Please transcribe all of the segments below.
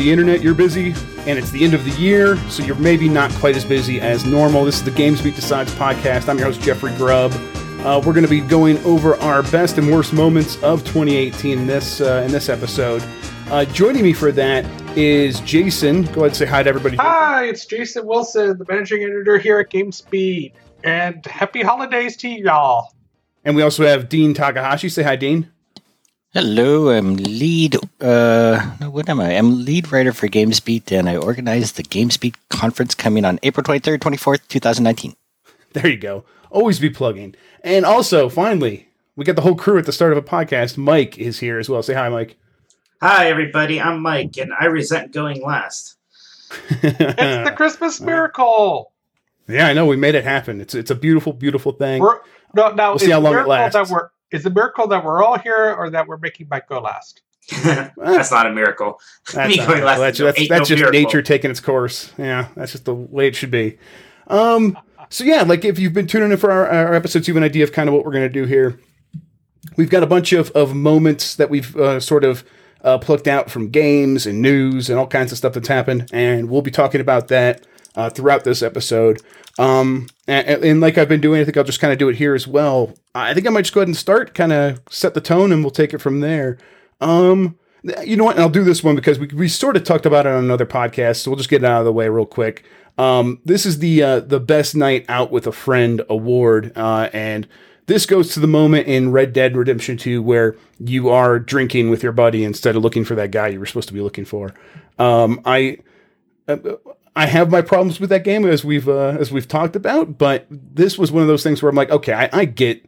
the internet, you're busy, and it's the end of the year, so you're maybe not quite as busy as normal. This is the Games Beat Decides podcast. I'm your host, Jeffrey Grubb. Uh, we're going to be going over our best and worst moments of 2018 in this uh, in this episode. Uh, joining me for that is Jason. Go ahead and say hi to everybody. Hi, it's Jason Wilson, the managing editor here at GamesBeat, and happy holidays to y'all. And we also have Dean Takahashi. Say hi, Dean. Hello, I'm lead. Uh, what am I? I'm lead writer for GamesBeat, and I organize the GamesBeat conference coming on April 23rd, 24th, 2019. There you go. Always be plugging. And also, finally, we got the whole crew at the start of a podcast. Mike is here as well. Say hi, Mike. Hi, everybody. I'm Mike, and I resent going last. it's the Christmas miracle. Yeah, I know. We made it happen. It's it's a beautiful, beautiful thing. We're, no, now We'll see how long it lasts. That we're, is the miracle that we're all here, or that we're making Mike go last? that's not a miracle. That's, not- going last that's, that's, that's no just miracle. nature taking its course. Yeah, that's just the way it should be. Um, so yeah, like if you've been tuning in for our, our episodes, you have an idea of kind of what we're going to do here. We've got a bunch of, of moments that we've uh, sort of uh, plucked out from games and news and all kinds of stuff that's happened, and we'll be talking about that uh, throughout this episode. Um, and, and like I've been doing, I think I'll just kind of do it here as well. I think I might just go ahead and start, kind of set the tone, and we'll take it from there. Um, you know what? And I'll do this one because we, we sort of talked about it on another podcast, so we'll just get it out of the way real quick. Um, this is the uh, the best night out with a friend award, uh, and this goes to the moment in Red Dead Redemption 2 where you are drinking with your buddy instead of looking for that guy you were supposed to be looking for. Um, I uh, I have my problems with that game as we've uh, as we've talked about, but this was one of those things where I'm like, okay, I, I get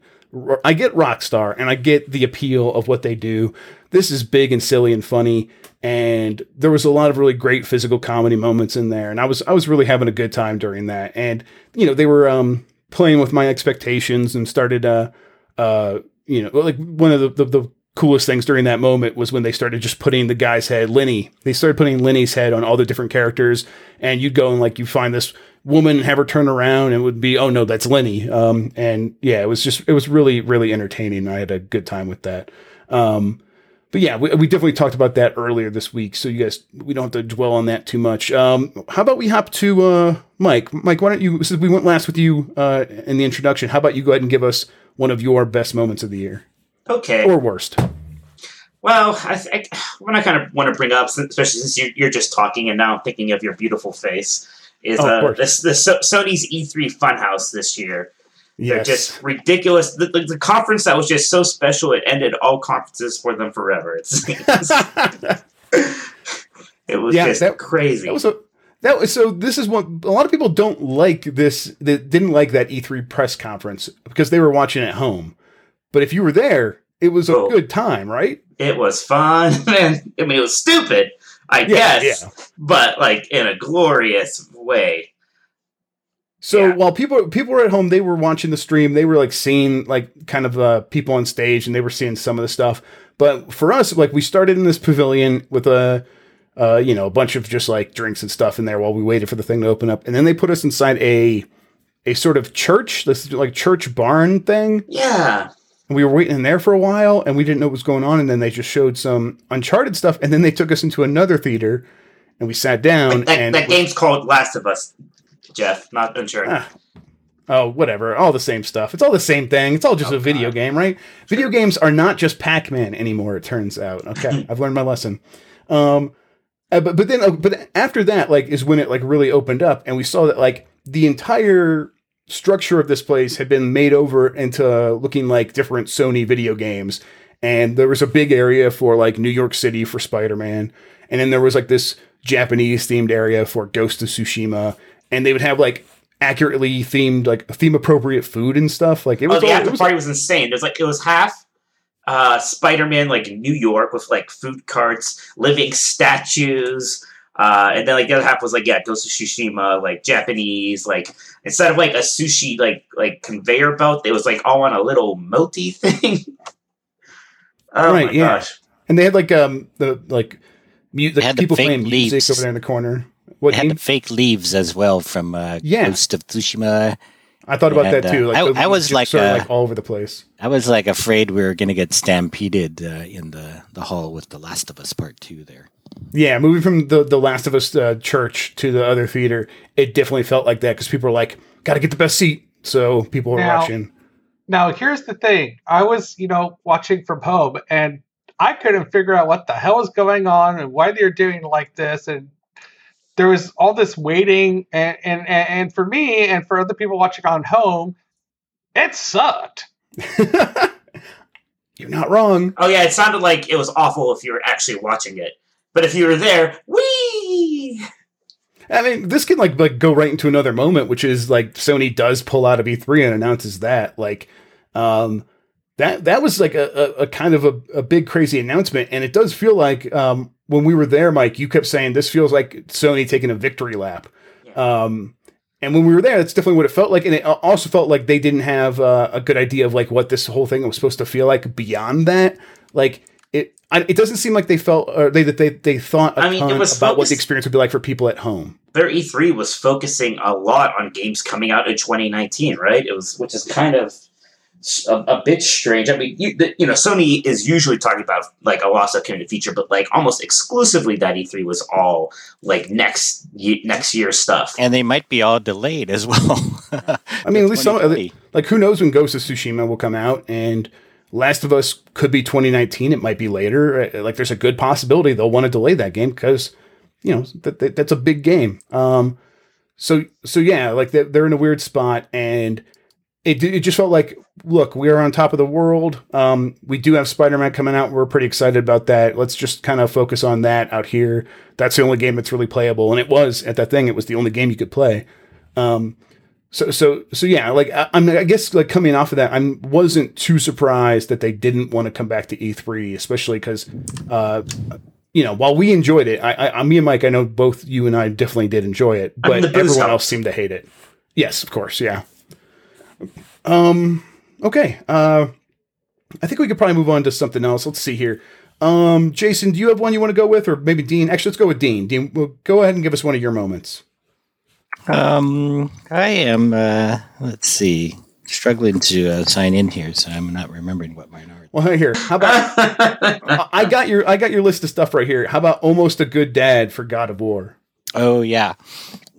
I get Rockstar and I get the appeal of what they do. This is big and silly and funny, and there was a lot of really great physical comedy moments in there, and I was I was really having a good time during that. And you know, they were um, playing with my expectations and started uh uh you know like one of the, the the coolest things during that moment was when they started just putting the guy's head Lenny they started putting Lenny's head on all the different characters and you'd go and like you find this woman have her turn around and it would be oh no that's Lenny um and yeah it was just it was really really entertaining I had a good time with that um but yeah, we, we definitely talked about that earlier this week, so you guys we don't have to dwell on that too much. Um, how about we hop to uh, Mike? Mike, why don't you? Since we went last with you uh, in the introduction, how about you go ahead and give us one of your best moments of the year Okay. or worst? well, I, th- I, what I kind of want to bring up, especially since you're, you're just talking and now I'm thinking of your beautiful face, is Oh, uh, this the so- Sony's E3 Funhouse this year. They're just ridiculous. The, the, the conference that was just so special, it ended all conferences for them forever. It's- it was Yeah, just that- crazy. that was a that was so. This is what a lot of people don't like this. That didn't like that E3 press conference because they were watching at home. But if you were there, it was a Oh. good time, right? it was fun, and I mean, it was stupid, I Yeah, guess, yeah. but like in a glorious way. So Yeah. while people people were at home, they were watching the stream. They were like seeing like kind of uh, people on stage, and they were seeing some of the stuff. But for us, like we started in this pavilion with a uh, you know a bunch of just like drinks and stuff in there while we waited for the thing to open up, and then they put us inside a a sort of church, this like church barn thing. Yeah, And we were waiting in there for a while, and we didn't know what was going on. And then they just showed some Uncharted stuff, and then they took us into another theater, and we sat down. Like, that, and that game's called Last of Us, Jeff. Not unsure. Ah, Oh, whatever. All the same stuff. It's all the same thing. It's all just Oh, a video God. game, right? Video games are not just Pac-Man anymore. It turns out. Okay, I've learned my lesson. Um, uh, but but then uh, but after that, like, is when it like really opened up, and we saw that like the entire structure of this place had been made over into looking like different Sony video games, and there was a big area for like New York City for Spider-Man, and then there was like this Japanese themed area for Ghost of Tsushima, and they would have like accurately themed like theme appropriate food and stuff. Like it Oh, was the all, it was party was insane. There's like it was half uh, Spider-Man, like New York, with like food carts, living statues, uh, and then like the other half was like yeah, Ghost of Tsushima, like Japanese, like instead of like a sushi like like conveyor belt, it was like all on a little moty thing. oh Right, my yeah. gosh! and they had like um the like mu- the They had the people fake playing music leaves. over there in the corner. What They had the fake leaves as well from uh, Yeah. Ghost of Tsushima. I thought about and, that too. uh, Like I- the I was chips like, are, uh, like all over the place. I was like afraid we were going to get stampeded uh, in the, the hall with The Last of Us Part 2 there. Yeah, moving from the the Last of Us uh, church to the other theater, it definitely felt like that because people were like, "Got to get the best seat," so people were Now- watching. Now, here's the thing. I was, you know, watching from home and I couldn't figure out what the hell was going on and why they're doing like this. And there was all this waiting. And, and, and and for me and for other people watching on home, it sucked. You're not wrong. Oh yeah, it sounded like it was awful if you were actually watching it, but if you were there, wee. I mean, this can like like go right into another moment, which is like Sony does pull out of E3 and announces that like um that that was like a, a, a kind of a, a big crazy announcement, and it does feel like um when we were there, Mike, you kept saying this feels like Sony taking a victory lap. Um and when we were there, that's definitely what it felt like, and it also felt like they didn't have uh, a good idea of like what this whole thing was supposed to feel like beyond that. Like it, I, it doesn't seem like they felt or they that they they thought a I mean, it was about what the experience would be like for people at home. Their E3 was focusing a lot on games coming out in 2019, right? It was, which is kind of a bit strange. I mean, you, the, you know, Sony is usually talking about like a loss of community feature, but like almost exclusively that E3 was all like next ye- next year stuff. And they might be all delayed as well. I mean, at least some like who knows when Ghost of Tsushima will come out, and Last of Us could be 2019. It might be later. Uh, Like, there's a good possibility they'll want to delay that game because you know that, that that's a big game. Um, so so yeah, like they're, they're in a weird spot, and it it just felt like look, we are on top of the world. Um, we do have Spider Man coming out. We're pretty excited about that. Let's just kind of focus on that out here. That's the only game that's really playable, and it was at that thing. It was the only game you could play. Um, so so so yeah, like I, I'm I guess like coming off of that, I wasn't too surprised that they didn't want to come back to E3, especially because uh, you know while we enjoyed it, I, I me and Mike, I know both you and I definitely did enjoy it, but everyone else seemed to hate it. Yes, of course, yeah. Um. Okay. Uh, I think we could probably move on to something else. Let's see here. Um, Jason, do you have one you want to go with, or maybe Dean? Actually, let's go with Dean. Dean, well, go ahead and give us one of your moments. Um, I am. Uh, let's see, struggling to uh, sign in here, so I'm not remembering what mine are. Well, here, how about I I got your I got your list of stuff right here. How about almost a good dad for God of War? Oh yeah,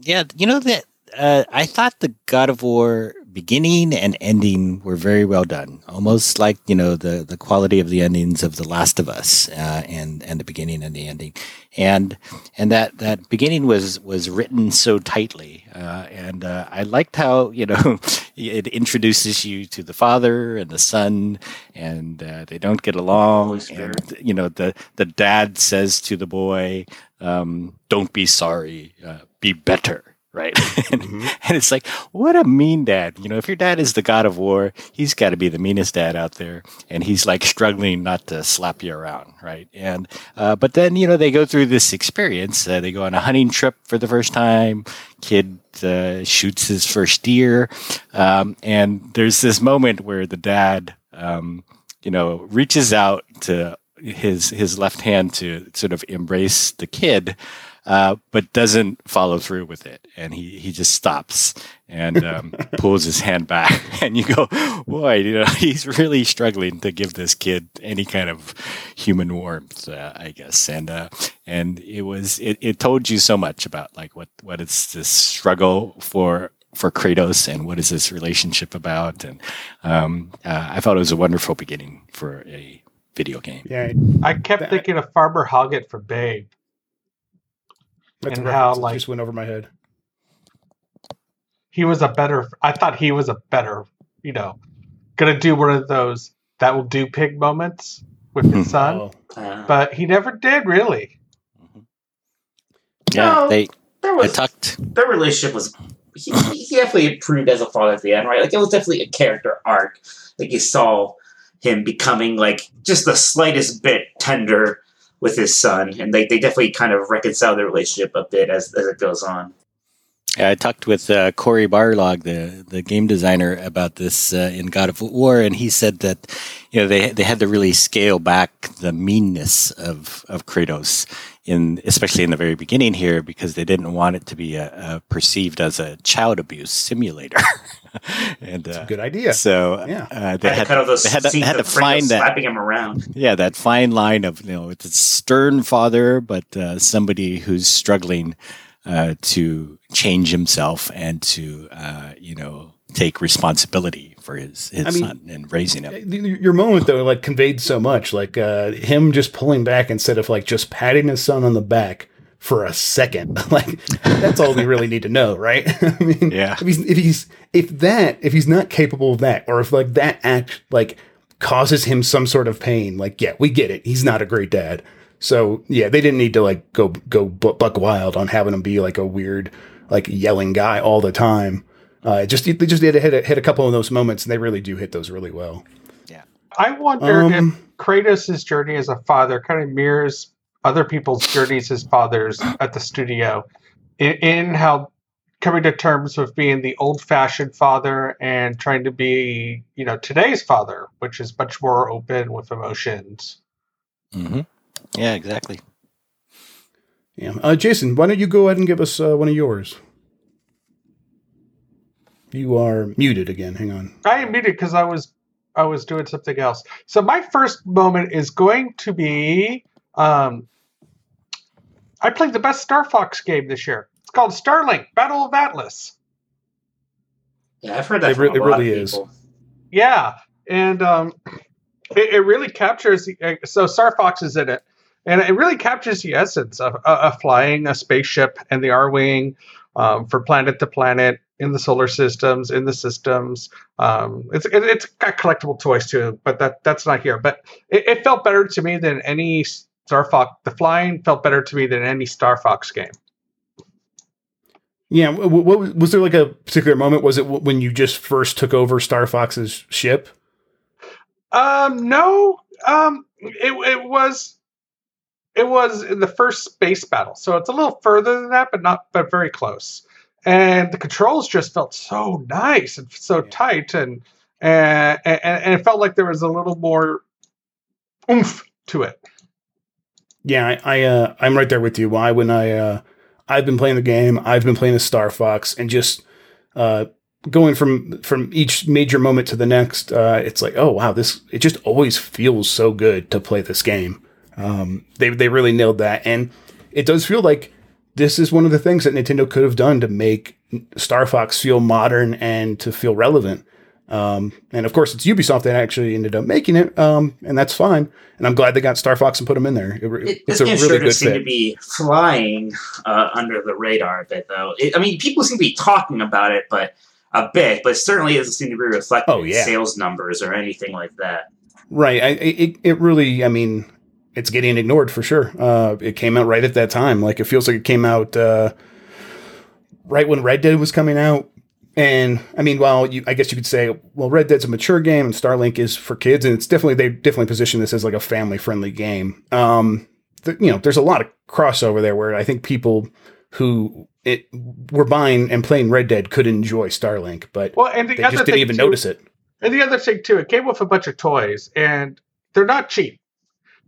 yeah. You know that uh, I thought the God of War beginning and ending were very well done, almost like you know the the quality of the endings of The Last of Us uh, and and the beginning and the ending, and and that that beginning was was written so tightly, uh, and uh, I liked how you know it introduces you to the father and the son, and uh, they don't get along, and you know the the dad says to the boy, um, "Don't be sorry, uh, be better." Right, and, and it's like, what a mean dad. You know, if your dad is the god of war, he's got to be the meanest dad out there, and he's like struggling not to slap you around, right? And uh, but then you know they go through this experience. Uh, they go on a hunting trip for the first time. Kid uh, shoots his first deer, um, and there's this moment where the dad, um, you know, reaches out to his his left hand to sort of embrace the kid, uh, but doesn't follow through with it, and he he just stops and um, pulls his hand back, and you go, boy, you know, he's really struggling to give this kid any kind of human warmth, uh, I guess, and uh, and it was it, it told you so much about like what what it's this struggle for for Kratos and what is this relationship about, and um, uh, I thought it was a wonderful beginning for a video game. Yeah, I kept That- thinking of Farmer Hoggett for Babe. That's And how, like- just went over my head. He was a better. I thought he was a better. You know, gonna do one of those that will do pig moments with his son, Oh. Uh, but he never did really. Yeah, No. they there I was talked. their relationship was he, he definitely improved as a father at the end, right? Like it was definitely a character arc. Like you saw him becoming like just the slightest bit tender with his son, and they, they definitely kind of reconcile their relationship a bit as as it goes on. Yeah, I talked with uh, Cory Barlog, the the game designer, about this uh, in God of War, and he said that you know they they had to really scale back the meanness of of Kratos in especially in the very beginning here because they didn't want it to be a, a perceived as a child abuse simulator. and uh, Good idea. so Yeah. uh, they Had, had, to those they had to, had to find that slapping him around. yeah that fine line of you know it's a stern father but uh, somebody who's struggling uh, to change himself and to uh, you know take responsibility for his, his I mean- son and raising him Your moment though, like conveyed so much, like uh, him just pulling back instead of like just patting his son on the back for a second. like that's all we really need to know, right? I mean, Yeah. If he's if he's if that if he's not capable of that, or if like that act like causes him some sort of pain, like yeah, we get it. He's not a great dad. So yeah, they didn't need to like go go bu- buck wild on having him be like a weird like yelling guy all the time. Uh, just they just did hit a, hit a couple of those moments, and they really do hit those really well. Yeah, I wonder Um, if Kratos' journey as a father kind of mirrors other people's journeys as fathers at the studio in, in how coming to terms with being the old-fashioned father and trying to be, you know, today's father, which is much more open with emotions. Mm-hmm. yeah exactly Yeah, uh, Jason, why don't you go ahead and give us uh, one of yours? You are muted again. Hang on. I am muted because I was I was doing something else. So my first moment is going to be um, I played the best Star Fox game this year. It's called Starlink Battle of Atlas. Yeah, I've heard that It from re- a it lot really of is. Yeah, and um, it, it really captures. The, uh, so Star Fox is in it, and it really captures the essence of, uh, of flying a spaceship and the Arwing um, from planet to planet in the solar systems, in the systems. Um, it's it, it's got collectible toys too, but that that's not here. But it, it felt better to me than any Star Fox. The flying felt better to me than any Star Fox game. Yeah, what, what was there like a particular moment? Was it when you just first took over Star Fox's ship? Um, no. Um, it it was it was in the first space battle, so it's a little further than that, but not but very close. And the controls just felt so nice and so Yeah. tight, and and and, and it felt like there was a little more oomph to it. Yeah, I, I uh, I'm right there with you. Why when I uh, I've been playing the game, I've been playing the Star Fox, and just uh, going from from each major moment to the next, uh, it's like, oh wow, this it just always feels so good to play this game. Um, they they really nailed that, and it does feel like this is one of the things that Nintendo could have done to make Star Fox feel modern and to feel relevant. Um, and of course, it's Ubisoft that actually ended up making it, um, and that's fine. And I'm glad they got Star Fox and put them in there. It, It, it's a really sure good seem to be flying uh, under the radar a bit, though. It, I mean, people seem to be talking about it, but a bit, but it certainly doesn't seem to be reflected Oh, in yeah. sales numbers or anything like that. Right. I, it, it really, I mean, it's getting ignored for sure. Uh, it came out right at that time. Like it feels like it came out uh, right when Red Dead was coming out. And I mean, while you, I guess you could say, well, Red Dead's a mature game and Starlink is for kids, and it's definitely they definitely position this as like a family friendly game. Um, th- you know, there's a lot of crossover there where I think people who it were buying and playing Red Dead could enjoy Starlink, but Well, and the they other just didn't even too- notice it. And the other thing too, it came with a bunch of toys, and they're not cheap.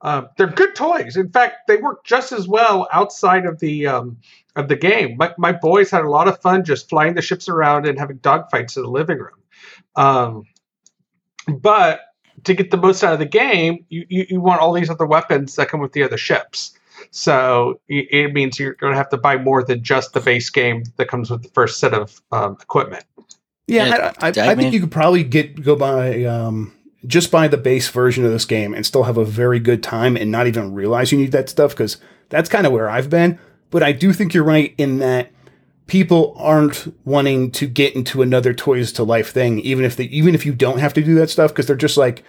Um, they're good toys. In fact, they work just as well outside of the um, of the game. My, my boys had a lot of fun just flying the ships around and having dogfights in the living room. Um, but to get the most out of the game, you, you, you want all these other weapons that come with the other ships. So it, it means you're going to have to buy more than just the base game that comes with the first set of um, equipment. Yeah, Yeah, I, I, I I think you could probably get go by um, just buy the base version of this game and still have a very good time and not even realize you need that stuff because that's kind of where I've been. But I do think you're right in that people aren't wanting to get into another Toys to Life thing, even if they even if you don't have to do that stuff because they're just like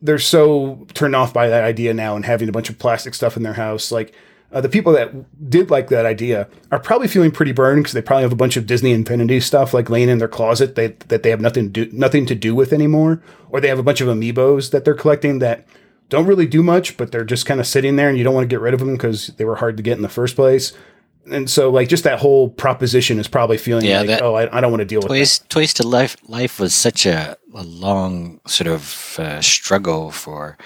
they're so turned off by that idea now and having a bunch of plastic stuff in their house. Like uh, the people that did like that idea are probably feeling pretty burned because they probably have a bunch of Disney Infinity stuff like laying in their closet they, that they have nothing to do nothing to do with anymore, or they have a bunch of amiibos that they're collecting that don't really do much, but they're just kind of sitting there and you don't want to get rid of them because they were hard to get in the first place. And so, like, just that whole proposition is probably feeling Yeah, like, that- oh, I, I don't want to deal with Toys, Toys to Life, Life was such a, a long sort of uh, struggle for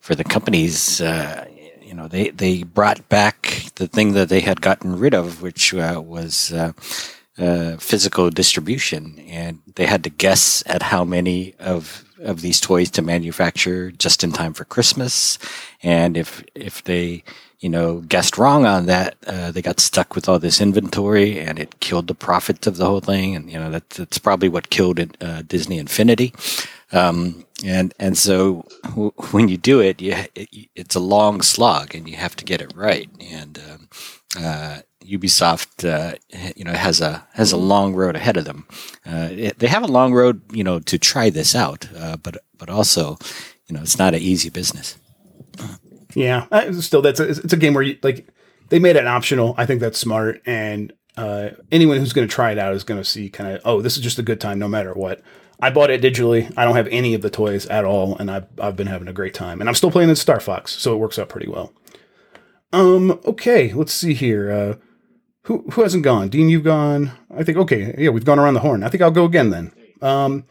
for the companies. Uh, you know, they they brought back the thing that they had gotten rid of, which uh, was uh, uh, physical distribution, and they had to guess at how many of of these toys to manufacture just in time for Christmas, and if if they you know guessed wrong on that, uh, they got stuck with all this inventory, and it killed the profits of the whole thing, and you know that, that's probably what killed it, uh, Disney Infinity. Um, and and so w- when you do it, you, it, it's a long slog, and you have to get it right. And um, uh, Ubisoft, uh, you know, has a has a long road ahead of them. Uh, it, they have a long road, you know, to try this out, uh, but but also, you know, it's not an easy business. Yeah, uh, still, that's a, it's a game where you like they made it optional. I think that's smart, and uh, anyone who's going to try it out is going to see kind of, oh, this is just a good time no matter what. I bought it digitally. I don't have any of the toys at all, and I've, I've been having a great time. And I'm still playing in Star Fox, so it works out pretty well. Um, okay, let's see here. Uh, who who hasn't gone? Dean, you've gone. I think okay, yeah, we've gone around the horn. I think I'll go again then. Um,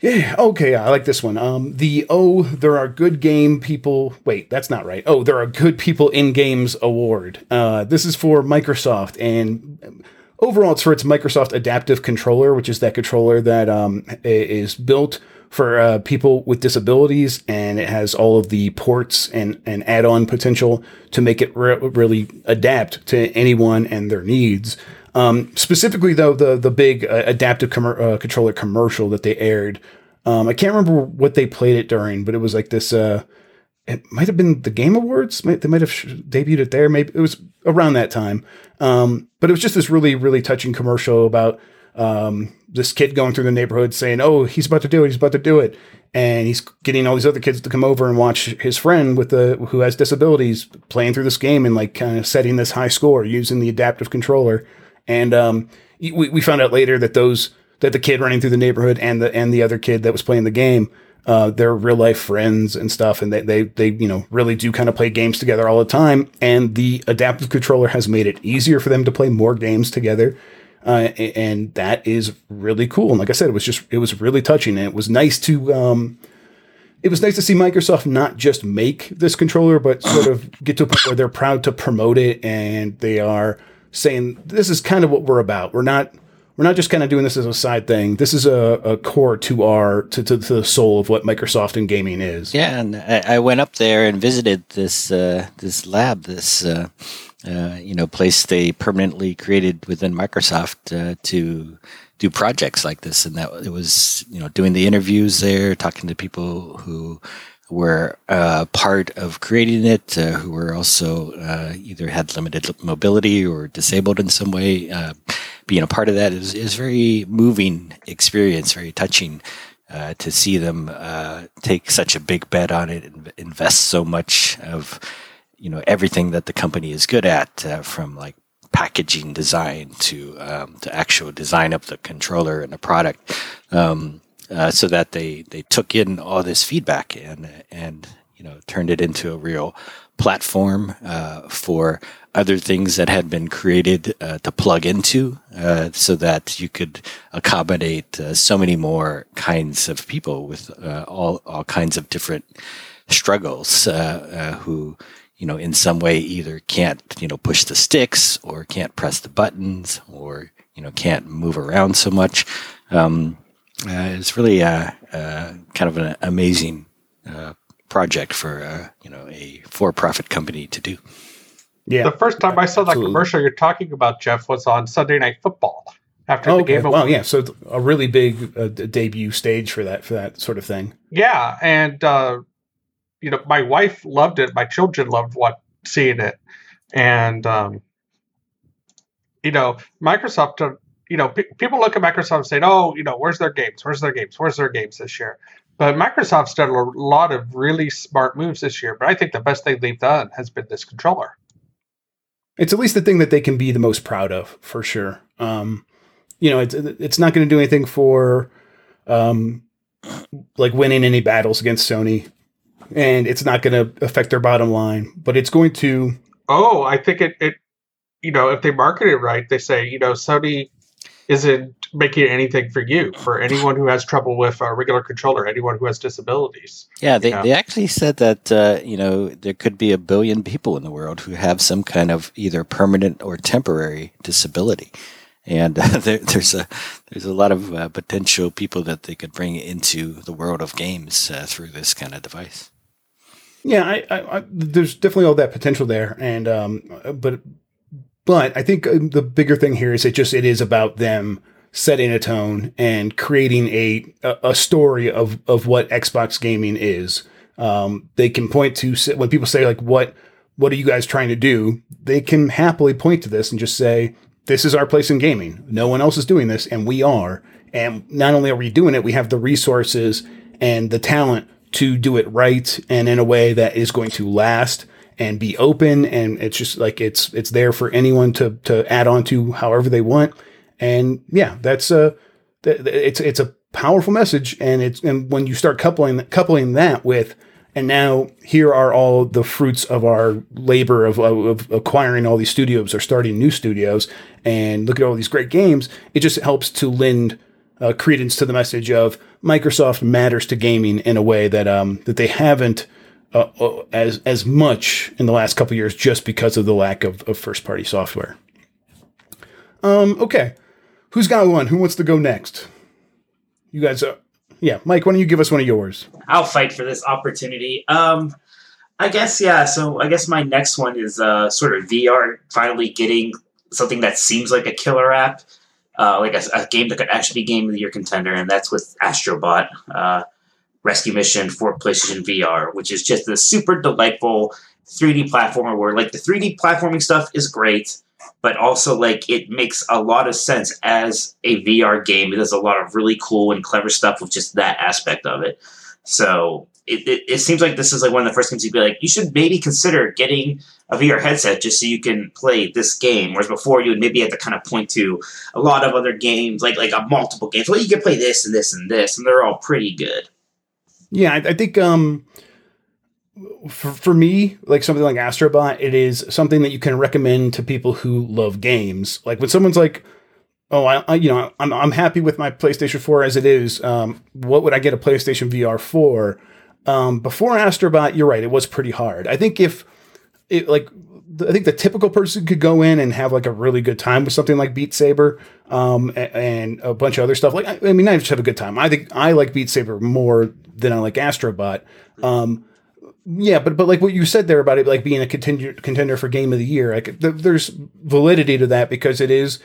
yeah, okay, I like this one. Um, the oh, there are good game people. Wait, that's not right. Oh, there are good people in games award. Uh, this is for Microsoft, and overall, it's for its Microsoft Adaptive Controller, which is that controller that um, is built for uh, people with disabilities, and it has all of the ports and, and add-on potential to make it re- really adapt to anyone and their needs. Um, specifically, though, the the big uh, adaptive com- uh, controller commercial that they aired, um, I can't remember what they played it during, but it was like this. Uh, it might have been the Game Awards. They might have debuted it there. Maybe it was around that time. Um, but it was just this really, really touching commercial about um, this kid going through the neighborhood saying, "Oh, he's about to do it. He's about to do it," and he's getting all these other kids to come over and watch his friend with the who has disabilities playing through this game and like kind of setting this high score using the adaptive controller. And um, we, we found out later that those that the kid running through the neighborhood and the and the other kid that was playing the game uh, they're real life friends and stuff, and they, they they you know really do kind of play games together all the time. And the adaptive controller has made it easier for them to play more games together, uh, and that is really cool. And like I said, it was just it was really touching, and it was nice to um, it was nice to see Microsoft not just make this controller, but sort of get to a point where they're proud to promote it, and they are saying this is kind of what we're about. We're not we're not just kind of doing this as a side thing. This is a, a core to our to, to, to, the soul of what Microsoft and gaming is. Yeah, and I, I went up there and visited this uh, this lab, this uh, uh, you know place they permanently created within Microsoft uh, to do projects like this, and that it was you know doing the interviews there, talking to people who were uh, part of creating it, uh, who were also uh, either had limited mobility or disabled in some way. Uh, being a part of that is is very moving experience, very touching. Uh, to see them uh, take such a big bet on it and invest so much of you know everything that the company is good at from like packaging design to um, to actual design of the controller and the product um, uh, so that they they took in all this feedback and and you know turned it into a real platform uh, for other things that had been created uh, to plug into uh, so that you could accommodate uh, so many more kinds of people with uh, all, all kinds of different struggles who you know in some way either can't you know push the sticks or can't press the buttons or you know can't move around so much. Um, it's really kind of an amazing project for uh, you know a for-profit company to do. Yeah. The first time I saw that Absolutely. commercial you're talking about, Jeff, was on Sunday Night Football after oh, the game. Well, yeah, so a really big uh, debut stage for that for that sort of thing. Yeah, and uh, you know, my wife loved it. My children loved what seeing it, and um, you know, Microsoft. You know, p- people look at Microsoft saying, "Oh, you know, where's their games? Where's their games? Where's their games this year?" But Microsoft's done a lot of really smart moves this year. But I think the best thing they've done has been this controller. It's at least the thing that they can be the most proud of, for sure. Um, you know, it's it's not going to do anything for um, like winning any battles against Sony, and it's not going to affect their bottom line. But it's going to. Oh, I think it. It you know, if they market it right, they say you know Sony isn't making anything for you, for anyone who has trouble with a regular controller, anyone who has disabilities. Yeah, they, they actually said that, uh, you know, there could be a billion people in the world who have some kind of either permanent or temporary disability. and uh, there, there's a there's a lot of uh, potential people that they could bring into the world of games uh, through this kind of device. Yeah, I, I, I, there's definitely all that potential there, and um, but but I think uh, the bigger thing here is it just it is about them setting a tone and creating a a story of of what Xbox gaming is. Um, they can point to when people say like what what are you guys trying to do? They can happily point to this and just say this is our place in gaming. No one else is doing this, and we are. And not only are we doing it, we have the resources and the talent to do it right and in a way that is going to last and be open and it's just like it's it's there for anyone to to add on to however they want. And yeah that's a it's it's a powerful message and it's and when you start coupling coupling that with and now here are all the fruits of our labor of, of, acquiring all these studios or starting new studios and look at all these great games it just helps to lend uh, credence to the message of Microsoft matters to gaming in a way that um, that they haven't uh, uh as as much in the last couple years just because of the lack of, of first party software. Um, okay, who's got one? Who wants to go next? You guys, uh, yeah, Mike, why don't you give us one of yours? I'll fight for this opportunity. Um, I guess yeah. So I guess my next one is uh, sort of VR finally getting something that seems like a killer app, uh, like a, a, game that could actually be game of the year contender, and that's with Astrobot uh, Rescue Mission for PlayStation VR, which is just a super delightful 3D platformer where like the 3D platforming stuff is great but also like it makes a lot of sense as a VR game. It does a lot of really cool and clever stuff with just that aspect of it. So it, it, it, seems like this is like one of the first games you'd be like, you should maybe consider getting a VR headset just so you can play this game. Whereas before you would maybe have to kind of point to a lot of other games, like like a multiple games. Well, you can play this and this and this, and they're all pretty good. Yeah, I, I think um for, for me, like something like Astrobot, it is something that you can recommend to people who love games. Like when someone's like, "Oh, I, I you know, I'm I'm happy with my PlayStation 4 as it is. Um, what would I get a PlayStation VR for?" Um, before Astrobot, you're right, it was pretty hard. I think if it like I think the typical person could go in and have like a really good time with something like Beat Saber um, and, and, a bunch of other stuff. Like, I, I mean, I just have a good time. I think I like Beat Saber more than I like Astrobot. Um, yeah, but but like what you said there about it, like being a contender contender for game of the year, like th- there's validity to that because it is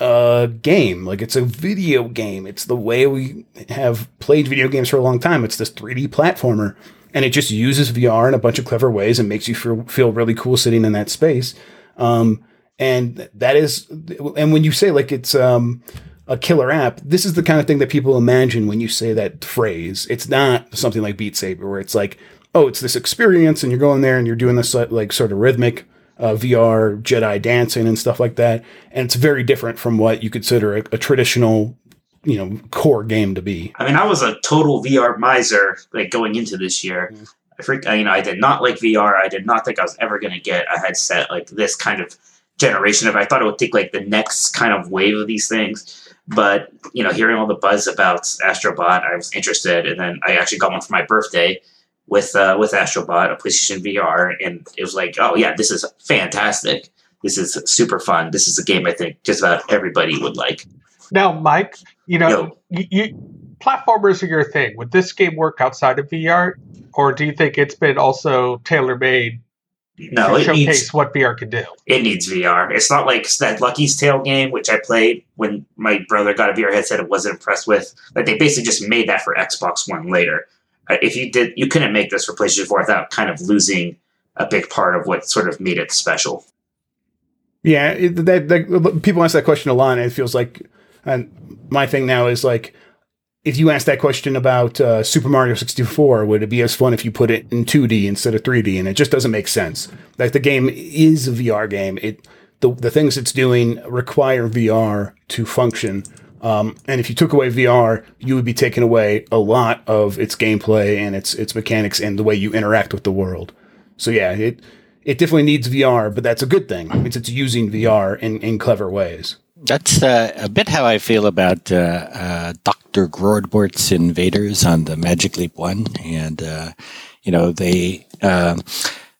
a game, like it's a video game. It's the way we have played video games for a long time. It's this 3D platformer, and it just uses VR in a bunch of clever ways and makes you feel feel really cool sitting in that space. Um, and that is, and when you say like it's um a killer app, this is the kind of thing that people imagine when you say that phrase. It's not something like Beat Saber where it's like oh, it's this experience, and you're going there and you're doing this like sort of rhythmic uh, VR Jedi dancing and stuff like that, and it's very different from what you consider a, a traditional you know core game to be. I mean, I was a total VR miser like going into this year. Mm-hmm. I freak, you know, I did not like VR. I did not think I was ever going to get a headset like this kind of generation of. I thought it would take like the next kind of wave of these things. But you know, hearing all the buzz about Astrobot, I was interested, and then I actually got one for my birthday with uh, with Astrobot, a PlayStation VR, and it was like, oh yeah, this is fantastic. This is super fun. This is a game I think just about everybody would like. Now, Mike, you know, you, you platformers are your thing. Would this game work outside of VR, or do you think it's been also tailor made no, it showcase needs, what VR can do. It needs VR. It's not like that Lucky's Tale game, which I played when my brother got a VR headset. It wasn't impressed with. Like they basically just made that for Xbox One later uh, if you did, you couldn't make this for PlayStation 4 without kind of losing a big part of what sort of made it special. Yeah, it, that, that, people ask that question a lot, and it feels like, and my thing now is like, if you ask that question about uh, Super Mario 64, would it be as fun if you put it in 2D instead of 3D? And it just doesn't make sense. Like the game is a VR game. It the the things it's doing require VR to function. Um, and if you took away VR, you would be taking away a lot of its gameplay and its its mechanics and the way you interact with the world. So yeah, it it definitely needs VR, but that's a good thing. It's it's using VR in, in clever ways. That's uh, a bit how I feel about uh, uh, Doctor Grordbort's Invaders on the Magic Leap One, and uh, you know they.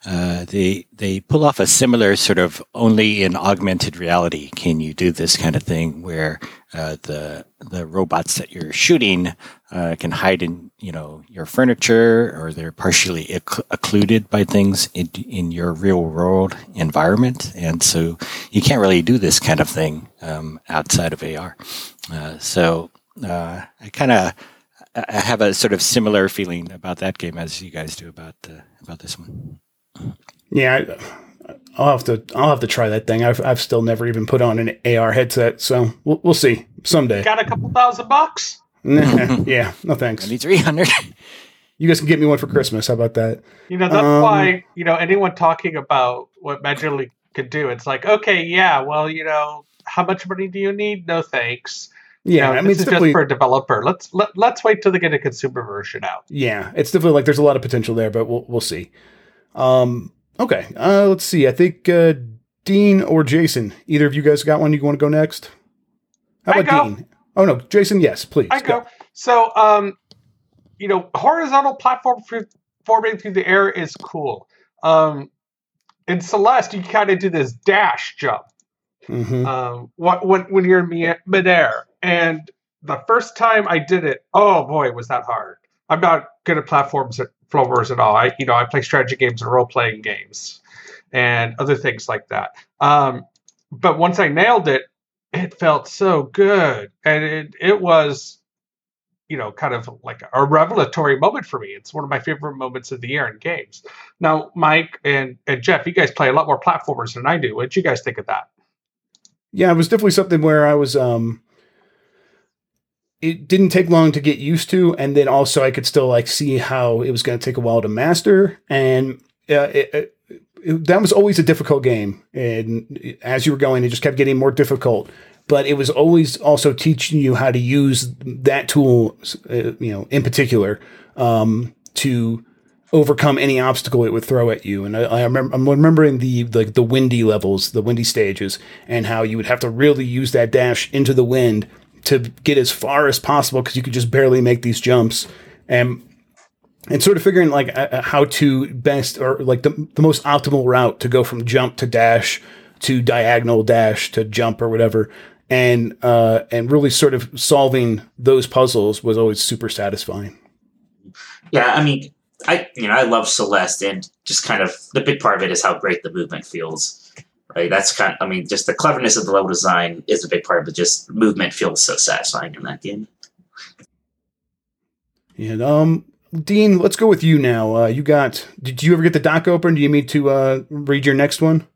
Uh, they they pull off a similar sort of only in augmented reality. Can you do this kind of thing where uh, the the robots that you're shooting uh, can hide in you know your furniture or they're partially occ- occluded by things in, in your real world environment? And so you can't really do this kind of thing um, outside of AR uh, so uh, I kind of I have a sort of similar feeling about that game as you guys do about about this one. Yeah, I, I'll have to I'll have to try that thing. I've I've still never even put on an AR headset, so we'll we'll see someday. Got a couple thousand bucks? Nah, yeah, no thanks. Twenty three hundred. You guys can get me one for Christmas. How about that? You know, that's Um, why, you know, anyone talking about what Magic Leap could do, it's like, okay, yeah, well, you know, how much money do you need? No thanks. You Yeah, know, I mean this it's is just for a developer. Let's let, let's wait till they get a consumer version out. yeah, it's definitely like there's a lot of potential there, but we'll we'll see. Um, okay, uh, let's see. I think uh, Dean or Jason, either of you guys got one? You want to go next? How I about go. Dean? Oh no, Jason. Yes, please. I go. So, um, you know, horizontal platform for forming through the air is cool. Um, in Celeste, you kind of do this dash jump. hmm um, wh- when when you're in midair. And the first time I did it, oh boy, was that hard. I'm not good at platforms at floors at all. I you know I play strategy games and role playing games and other things like that. Um, but once I nailed it, it felt so good, and it it was. You know, kind of like a revelatory moment for me. It's one of my favorite moments of the year in games. Now, Mike and, and Jeff, you guys play a lot more platformers than I do. What did you guys think of that? Yeah, it was definitely something where I was. um It didn't take long to get used to, and then also I could still like see how it was going to take a while to master, and uh, it, it, it- that was always a difficult game. And as you were going, it just kept getting more difficult. But it was always also teaching you how to use that tool, uh, you know, in particular, um, to overcome any obstacle it would throw at you. And I, I remember I'm remembering the like the windy levels, the windy stages, and how you would have to really use that dash into the wind to get as far as possible because you could just barely make these jumps. And and sort of figuring like uh, uh, how to best or like the, the most optimal route to go from jump to dash to diagonal dash to jump or whatever and uh and really sort of solving those puzzles was always super satisfying Yeah, I mean, I you know I love Celeste, and just kind of the big part of it is how great the movement feels. Right, that's kind. Of, I mean, just the cleverness of the level design is a big part, but just movement feels so satisfying in that game. and um dean let's go with you now uh you got did you ever get the doc open do you need to uh read your next one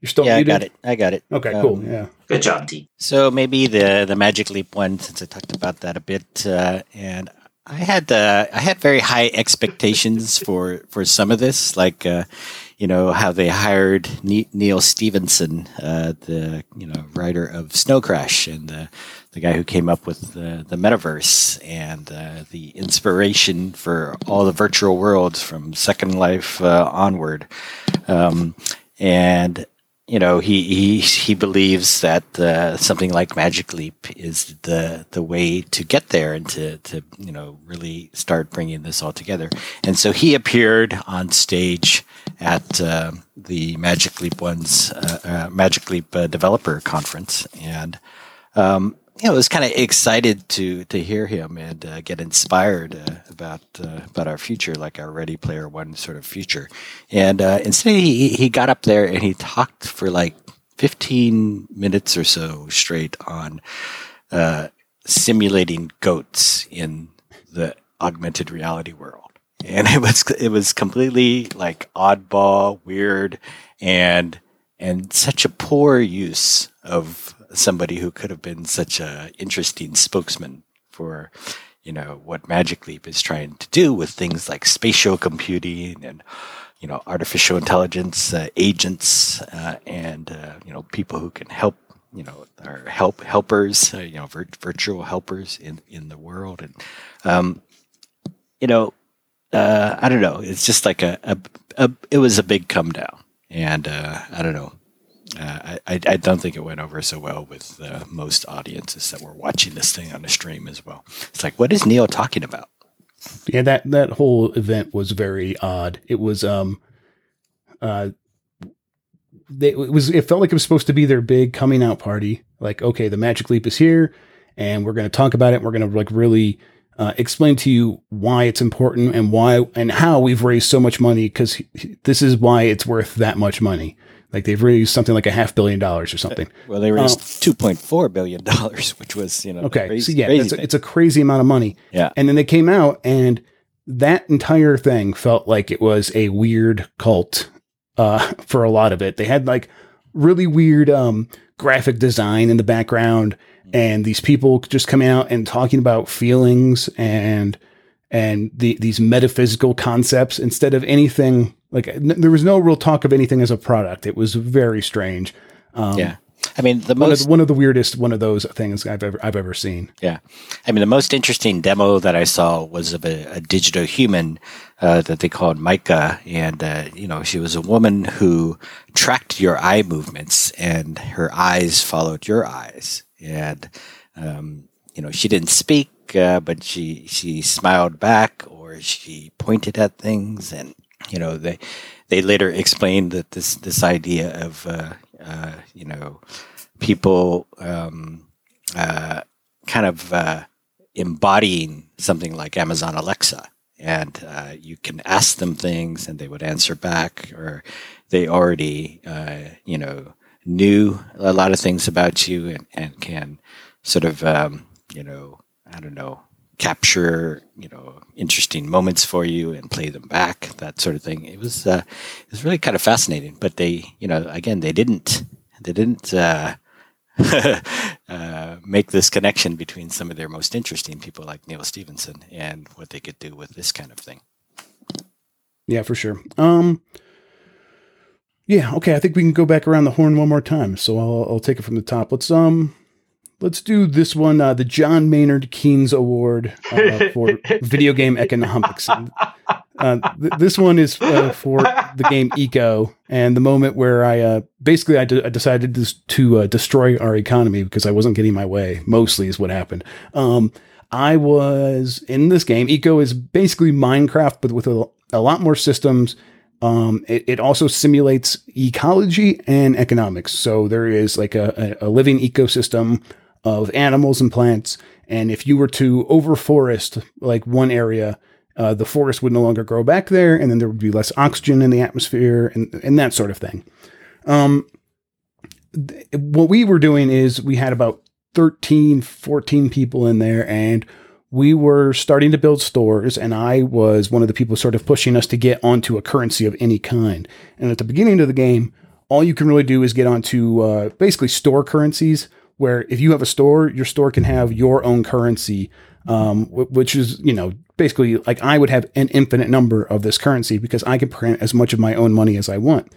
you're still yeah, I got it. I got it. okay Um, cool yeah Good job, T. So maybe the the Magic Leap one, since I talked about that a bit, uh, and I had uh, I had very high expectations for for some of this, like uh, you know how they hired Ne- Neal Stephenson, uh, the you know writer of Snow Crash and the the guy who came up with the the metaverse and uh, the inspiration for all the virtual worlds from Second Life uh, onward, um, and you know he he he believes that uh, something like Magic Leap is the the way to get there and to to you know really start bringing this all together. And so he appeared on stage at uh, the Magic Leap one's uh, uh, Magic Leap uh, developer conference, and um, you know, I was kind of excited to to hear him and uh, get inspired about about our future, like our Ready Player One sort of future. And instead, he he got up there and he talked for like fifteen minutes or so straight on simulating goats in the augmented reality world. And it was it was completely like oddball, weird, and and such a poor use of somebody who could have been such a interesting spokesman for you know what Magic Leap is trying to do with things like spatial computing and you know artificial intelligence uh, agents uh, and uh, you know people who can help you know our help helpers uh, you know vir- virtual helpers in in the world. And um, you know uh, I don't know it's just like a, a, a it was a big come down and uh, I don't know uh, I, I don't think it went over so well with most audiences that were watching this thing on the stream as well. It's like, what is Neal talking about? Yeah, that that whole event was very odd. It was um uh, they, it was it felt like it was supposed to be their big coming out party. Like, okay, the Magic Leap is here, and we're going to talk about it. And We're going to like really uh, explain to you why it's important and why and how we've raised so much money because this is why it's worth that much money. Like they've raised something like a half billion dollars or something. Well, they raised two point four billion dollars, which was you know Okay, crazy, so yeah, crazy it's a, it's a crazy amount of money. Yeah. and then they came out, and that entire thing felt like it was a weird cult uh, for a lot of it. They had like really weird um, graphic design in the background, and these people just coming out and talking about feelings and and the, these metaphysical concepts instead of anything like n- there was no real talk of anything as a product. It was very strange. Um, yeah. I mean, the one most of the, one of the weirdest one of those things I've ever I've ever seen. Yeah. I mean, the most interesting demo that I saw was of a, a digital human uh, that they called Mica. And, uh, you know, she was a woman who tracked your eye movements and her eyes followed your eyes. And, um, you know, she didn't speak, uh, but she, she smiled back or she pointed at things. And, you know, they, they later explained that this, this idea of, uh, uh, you know, people, um, uh, kind of uh, embodying something like Amazon Alexa. And uh, you can ask them things and they would answer back, or they already, you know, knew a lot of things about you and, and can sort of, um, you know, I don't know, capture, you know, interesting moments for you and play them back, that sort of thing. It was, uh, it was really kind of fascinating. But they, you know, again, they didn't, they didn't, uh, uh, make this connection between some of their most interesting people like Neal Stephenson and what they could do with this kind of thing. Yeah, for sure. Um, yeah, okay. I think we can go back around the horn one more time. So I'll, I'll take it from the top. Let's um, let's do this one. Uh, the John Maynard Keynes Award uh, for video game economics. And, uh, th- this one is uh, for the game Eco, and the moment where I uh, basically I, decided to, to uh, destroy our economy because I wasn't getting my way. Mostly is what happened. Um, I was in this game. Eco is basically Minecraft, but with a, a lot more systems. Um, it, it also simulates ecology and economics. So there is like a, a, living ecosystem of animals and plants. And if you were to overforest like one area, uh, the forest would no longer grow back there, and then there would be less oxygen in the atmosphere and, and that sort of thing. Um, th- what we were doing is we had about 13, 14 people in there, and we were starting to build stores. And I was one of the people sort of pushing us to get onto a currency of any kind. And at the beginning of the game, all you can really do is get onto uh, basically store currencies, where if you have a store, your store can have your own currency, um, wh- which is, you know, basically like I would have an infinite number of this currency because I can print as much of my own money as I want.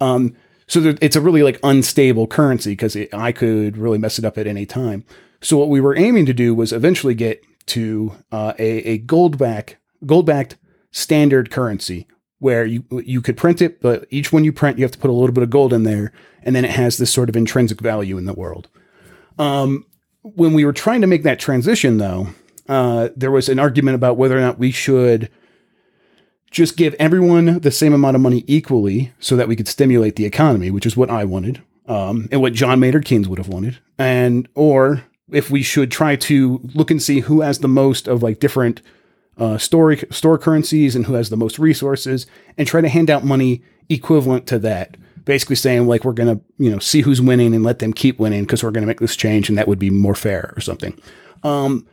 Um, so there, it's a really like unstable currency because I could really mess it up at any time. So what we were aiming to do was eventually get to uh, a, a gold back gold backed standard currency where you you could print it, but each one you print, you have to put a little bit of gold in there, and then it has this sort of intrinsic value in the world. Um, when we were trying to make that transition, though, uh, there was an argument about whether or not we should just give everyone the same amount of money equally so that we could stimulate the economy, which is what I wanted, um, and what John Maynard Keynes would have wanted, and or if we should try to look and see who has the most of like different uh, store store currencies and who has the most resources, and try to hand out money equivalent to that. Basically saying like we're gonna you know see who's winning and let them keep winning because we're gonna make this change and that would be more fair or something. Um,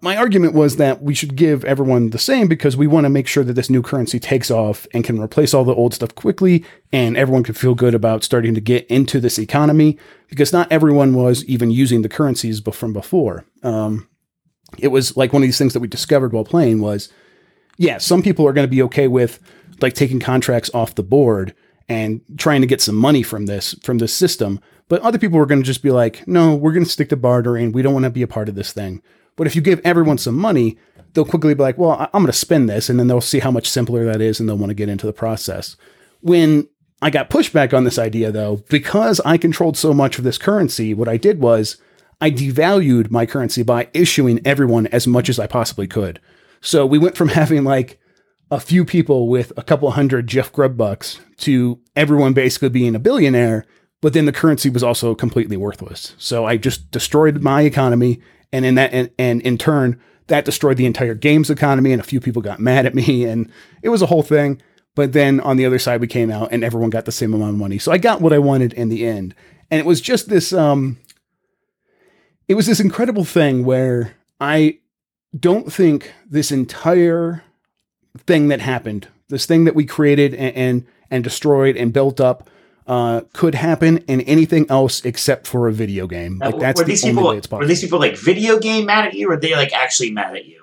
my argument was that we should give everyone the same because we want to make sure that this new currency takes off and can replace all the old stuff quickly and everyone can feel good about starting to get into this economy because not everyone was even using the currencies from before. Um, it was like one of these things that we discovered while playing was, yeah, some people are going to be okay with like taking contracts off the board and trying to get some money from this from this system, but other people are going to just be like, no, we're going to stick to bartering. We don't want to be a part of this thing. But if you give everyone some money, they'll quickly be like, well, I'm going to spend this. And then they'll see how much simpler that is and they'll want to get into the process. When I got pushback on this idea, though, because I controlled so much of this currency, what I did was I devalued my currency by issuing everyone as much as I possibly could. So we went from having like a few people with a couple hundred Jeff Grubb bucks to everyone basically being a billionaire, but then the currency was also completely worthless. So I just destroyed my economy, and in that, and, and in turn, that destroyed the entire games economy, and a few people got mad at me, and it was a whole thing. But then on the other side, we came out, and everyone got the same amount of money. So I got what I wanted in the end, and it was just this. Um, it was this incredible thing where I don't think this entire thing that happened, this thing that we created and and, and destroyed and built up, uh, could happen in anything else except for a video game. Like that's were the these only people way it's were these people like video game mad at you, or they like actually mad at you?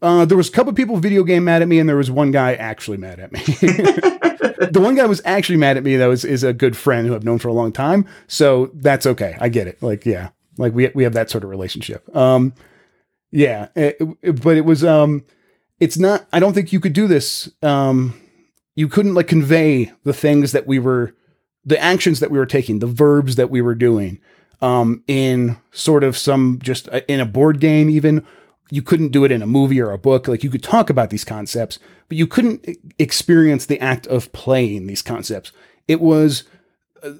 Uh, there was a couple people video game mad at me, and there was one guy actually mad at me. the one guy was actually mad at me though is, is a good friend who I've known for a long time, so that's okay. I get it. Like yeah, like we we have that sort of relationship. Um, yeah, it- it- but it was um, it's not. I don't think you could do this. Um, you couldn't like convey the things that we were, the actions that we were taking, the verbs that we were doing, um, in sort of some just uh, in a board game even you couldn't do it in a movie or a book. Like you could talk about these concepts, but you couldn't experience the act of playing these concepts. It was, uh,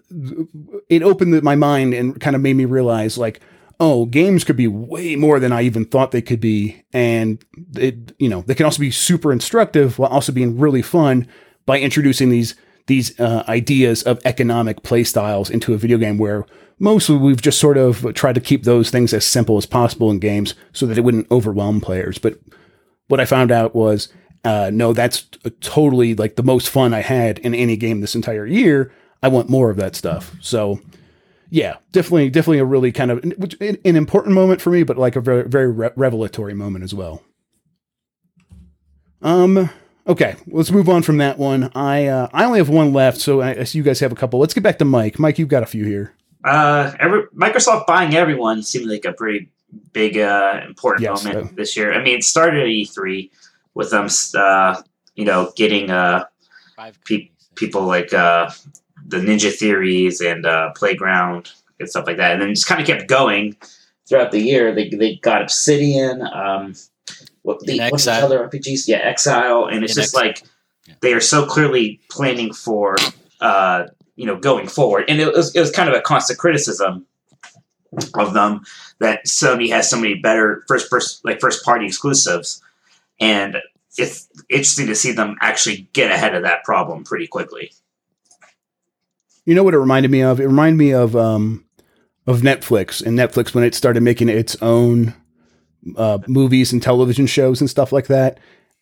it opened my mind and kind of made me realize like, oh, games could be way more than I even thought they could be. And it, you know, they can also be super instructive while also being really fun by introducing these, these uh, ideas of economic play styles into a video game where mostly we've just sort of tried to keep those things as simple as possible in games so that it wouldn't overwhelm players. But what I found out was, uh, no, that's totally like the most fun I had in any game this entire year. I want more of that stuff. So, yeah, definitely, definitely a really kind of an an important moment for me, but like a very, very re- revelatory moment as well. Um. Okay, let's move on from that one. I uh, I only have one left, so I, I see you guys have a couple. Let's get back to Mike. Mike, you've got a few here. Uh, every, Microsoft buying everyone seemed like a pretty big, uh, important Yes, moment uh, this year. I mean, it started at E3 with them, uh, you know, getting uh, Five Pe- people like uh, the Ninja Theories and uh, Playground and stuff like that, and then just kind of kept going throughout the year. They they got Obsidian. Um, what the what's the other RPGs? Yeah, inXile, and it's In just inXile. like Yeah. they are so clearly planning for uh, you know going forward, and it was it was kind of a constant criticism of them that Sony has so many better first person like first party exclusives, and it's interesting to see them actually get ahead of that problem pretty quickly. You know what it reminded me of? It reminded me of um of Netflix and Netflix when it started making its own uh, movies and television shows and stuff like that.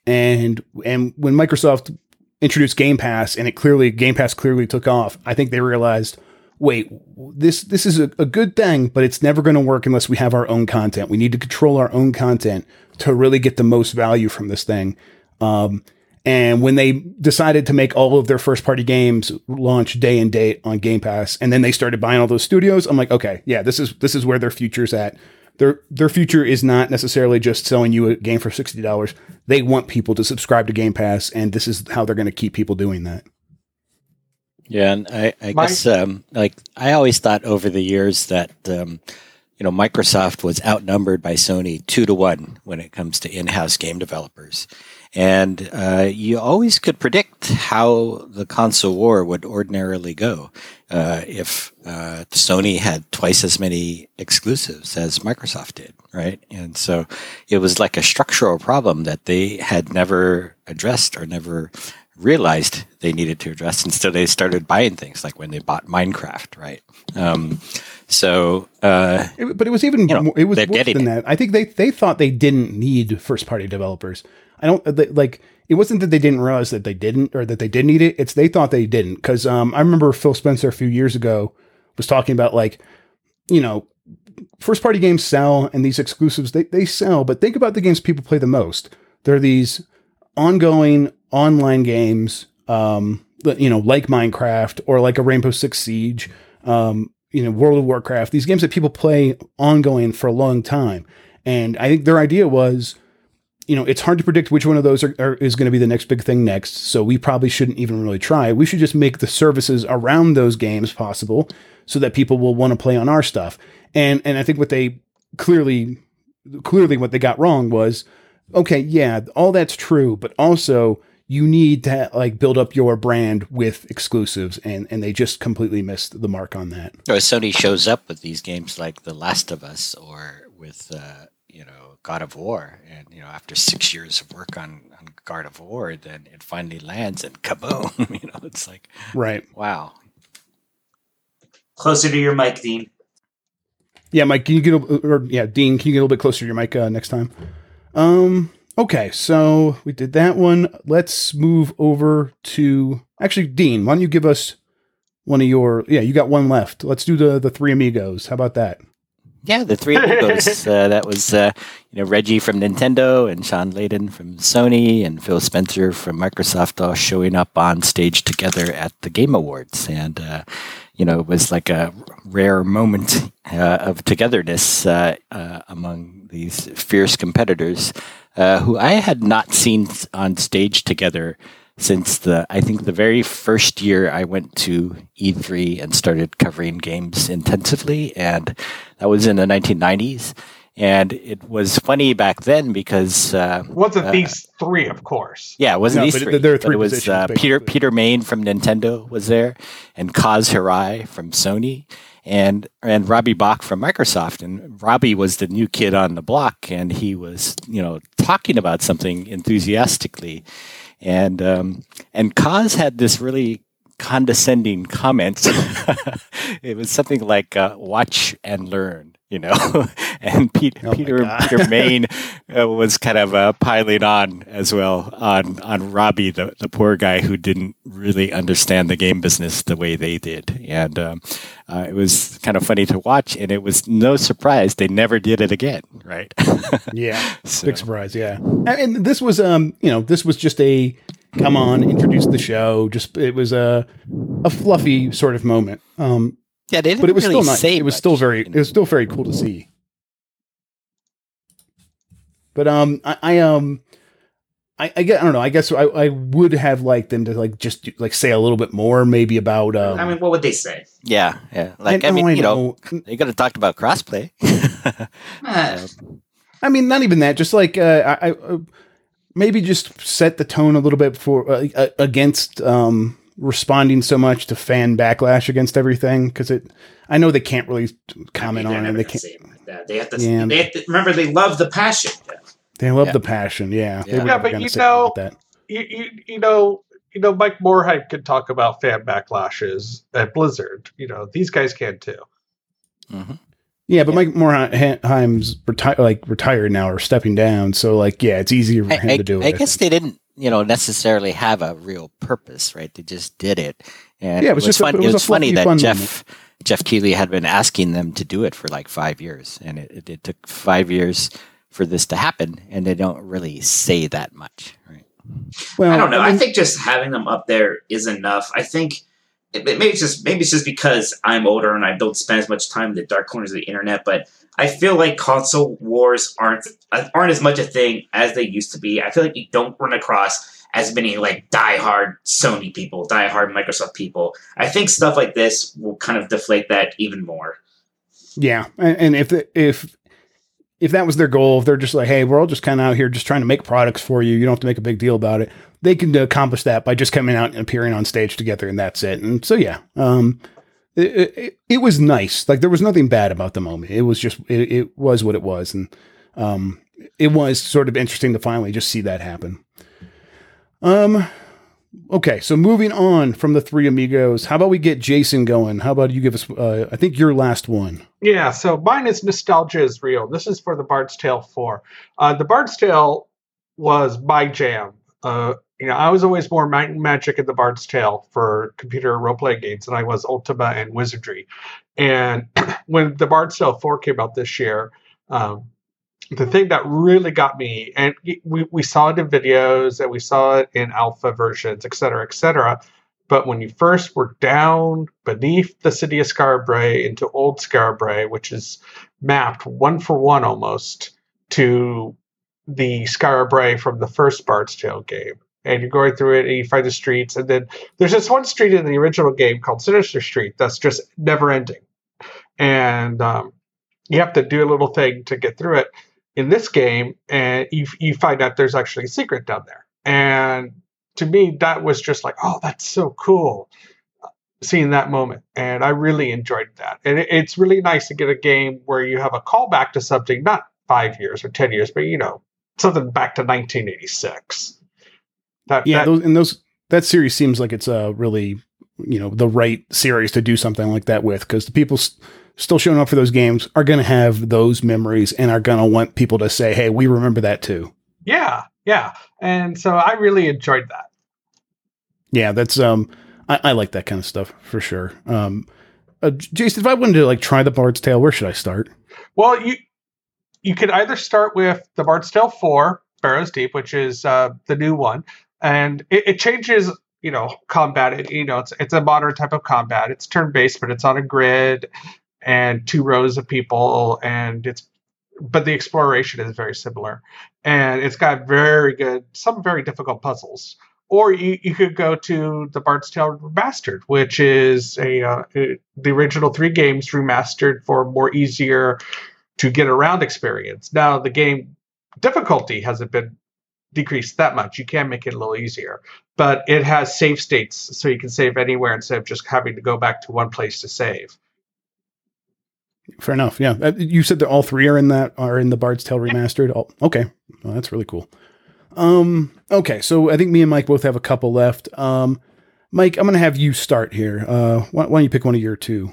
And and when Microsoft introduced Game Pass and it clearly Game Pass clearly took off, I think they realized, wait, this this is a, a good thing, but it's never going to work unless we have our own content. We need to control our own content to really get the most value from this thing. Um, and when they decided to make all of their first party games launch day and date on Game Pass, and then they started buying all those studios, I'm like, okay, yeah, this is this is where their future's at. Their their future is not necessarily just selling you a game for sixty dollars. They want people to subscribe to Game Pass, and this is how they're going to keep people doing that. Yeah, and I, I My- guess um, like I always thought over the years that um, you know Microsoft was outnumbered by Sony two to one when it comes to in-house game developers, and uh, you always could predict how the console war would ordinarily go uh, if uh, Sony had twice as many exclusives as Microsoft did, right? And so it was like a structural problem that they had never addressed or never realized they needed to address and so they started buying things like when they bought minecraft right um, so uh, It- but it was even You know, more, it was worse getting than that. I think they they thought they didn't need first party developers. I don't they, like it wasn't that they didn't realize that they didn't or that they did need it. It's they thought they didn't because um, I remember Phil Spencer a few years ago was talking about like you know first party games sell and these exclusives they they sell, but think about the games people play the most. They're these ongoing online games, um, that, you know, like Minecraft or like a Rainbow Six Siege, um, you know, World of Warcraft, these games that people play ongoing for a long time. And I think their idea was, you know, it's hard to predict which one of those are, are, is going to be the next big thing next. So we probably shouldn't even really try. We should just make the services around those games possible so that people will want to play on our stuff. And and I think what they clearly clearly what they got wrong was okay, yeah, all that's true, but also you need to like build up your brand with exclusives, and and they just completely missed the mark on that. Or Sony shows up with these games like The Last of Us or with uh, you know God of War, and you know after six years of work on, on God of War, then it finally lands and kaboom! you know, it's like Right. wow. Closer to your mic, Dean. Yeah, Mike, can you get a, or yeah, Dean, can you get a little bit closer to your mic uh, next time? Um. Okay, so we did that one. Let's move over to actually, Dean. Why don't you give us one of your? Yeah, you got one left. Let's do the the three amigos. How about that? Yeah, the three amigos. uh, that was uh, you know Reggie from Nintendo and Shawn Layden from Sony and Phil Spencer from Microsoft all showing up on stage together at the Game Awards, and uh, you know it was like a rare moment uh, of togetherness uh, uh, among these fierce competitors uh, who I had not seen on stage together since the I think the very first year I went to E3 and started covering games intensively, and that was in the 1990s. And it was funny back then because uh, Wasn't Uh, these three, of course. yeah, it wasn't No, these but three. there are but three it was uh, Peter. Peter Main from Nintendo was there, and Kaz Hirai from Sony, and and Robbie Bach from Microsoft. And Robbie was the new kid on the block, and he was you know talking about something enthusiastically, and um, and Kaz had this really condescending comment. it was something like uh, "watch and learn," you know. and Pete, Oh Peter. Peter Main uh, was kind of uh, piling on as well on on Robbie, the the poor guy who didn't really understand the game business the way they did, and um, uh, it was kind of funny to watch. And it was no surprise they never did it again, right? Yeah, So- big surprise. Yeah, and, and this was um, you know, this was just a come on, introduce the show. Just it was a a fluffy sort of moment. Um, yeah, they didn't but it was really still nice. say It was much, still very, you it was still very cool to see. But um, I, I um, I, I get, I don't know. I guess I, I would have liked them to like just do- like say a little bit more, maybe about. Um, I mean, what would they say? yeah, yeah. Like I, know, mean, you know, know. they could have talked about crossplay. Eh, I mean, not even that. Just like uh, I, I uh, maybe just set the tone a little bit for uh, uh, against um, responding so much to fan backlash against everything because it. I know they can't really comment I mean, on it. They can't. say like that. They have to. Yeah. They have to remember they love the passion. Jeff. They love Yeah. the passion. Yeah. They Yeah. were Yeah, never but gonna you say know- that. You, you, you know, you know, Mike Morhaime could talk about fan backlashes at Blizzard. You know, these guys can too. Mhm. Yeah, but Yeah. Mike Morhaime's reti- like retired now or stepping down, so like yeah, it's easier for I, him I- to do it. I guess they didn't, you know, necessarily have a real purpose, right? They just did it, and Yeah, it was just a- fun. it was a funny that fun Jeff Jeff Keighley had been asking them to do it for like five years, and it, it, it took five years for this to happen, and they don't really say that much, right? well, I don't know. I mean, think just having them up there is enough. I think it, it- maybe it's just maybe it's just because I'm older and I don't spend as much time in the dark corners of the internet. But I feel like console wars aren't aren't as much a thing as they used to be. I feel like you don't run across as many like diehard Sony people, diehard Microsoft people. I think stuff like this will kind of deflate that even more. yeah, and, if if if that was their goal, if they're just like, hey, we're all just kind of out here just trying to make products for you, you don't have to make a big deal about it. They can accomplish that by just coming out and appearing on stage together, and that's it. And so yeah, um, it, it, was nice. Like there was nothing bad about the moment. It was just it, it was what it was, and um, it was sort of interesting to finally just see that happen. Um, okay, so moving on from the three amigos, how about we get Jason going? How about you give us? Uh, I think your last one. Yeah, so mine is nostalgia is real. This is for the Bard's Tale 4. Uh, the Bard's Tale was my jam. Uh, you know, I was always more Magic and the Bard's Tale for computer role playing games than I was Ultima and Wizardry. And when the Bard's Tale 4 came out this year, um, the thing that really got me, and we, we saw it in videos and we saw it in alpha versions, et cetera, et cetera. But when you first were down beneath the city of Skara Brae into Old Skara Brae, which is mapped one for one almost to the Skara Brae from the first Bard's Tale game, and you're going through it and you find the streets, and then there's this one street in the original game called Sinister Street that's just never ending, and um, you have to do a little thing to get through it. In this game, and you you find out there's actually a secret down there, and to me, that was just like, oh, that's so cool seeing that moment. And I really enjoyed that. And it, it's really nice to get a game where you have a callback to something, not five years or 10 years, but, you know, something back to 1986. That, yeah, that, those, and those, that series seems like it's a really, you know, the right series to do something like that with because the people st- still showing up for those games are going to have those memories and are going to want people to say, hey, we remember that too. Yeah, yeah. And so I really enjoyed that. Yeah, that's um I, I like that kind of stuff for sure. Um uh, Jason, if I wanted to like try the Bard's Tale, where should I start? Well, you you could either start with the Bard's Tale 4, Barrows Deep, which is uh, the new one, and it, it changes, you know, combat. It, you know, it's it's a modern type of combat. It's turn based, but it's on a grid and two rows of people, and it's but the exploration is very similar, and it's got very good, some very difficult puzzles. Or you, you could go to the Bard's Tale Remastered, which is a, uh, the original three games remastered for more easier to get around experience. Now the game difficulty hasn't been decreased that much. You can make it a little easier, but it has save states, so you can save anywhere instead of just having to go back to one place to save. Fair enough. Yeah, uh, you said that all three are in that are in the Bard's Tale remastered. Oh, okay, well, that's really cool. Um, okay, so I think me and Mike both have a couple left. Um, Mike, I'm going to have you start here. Uh, why, why, don't you pick one of your two?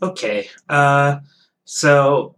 Okay. Uh, so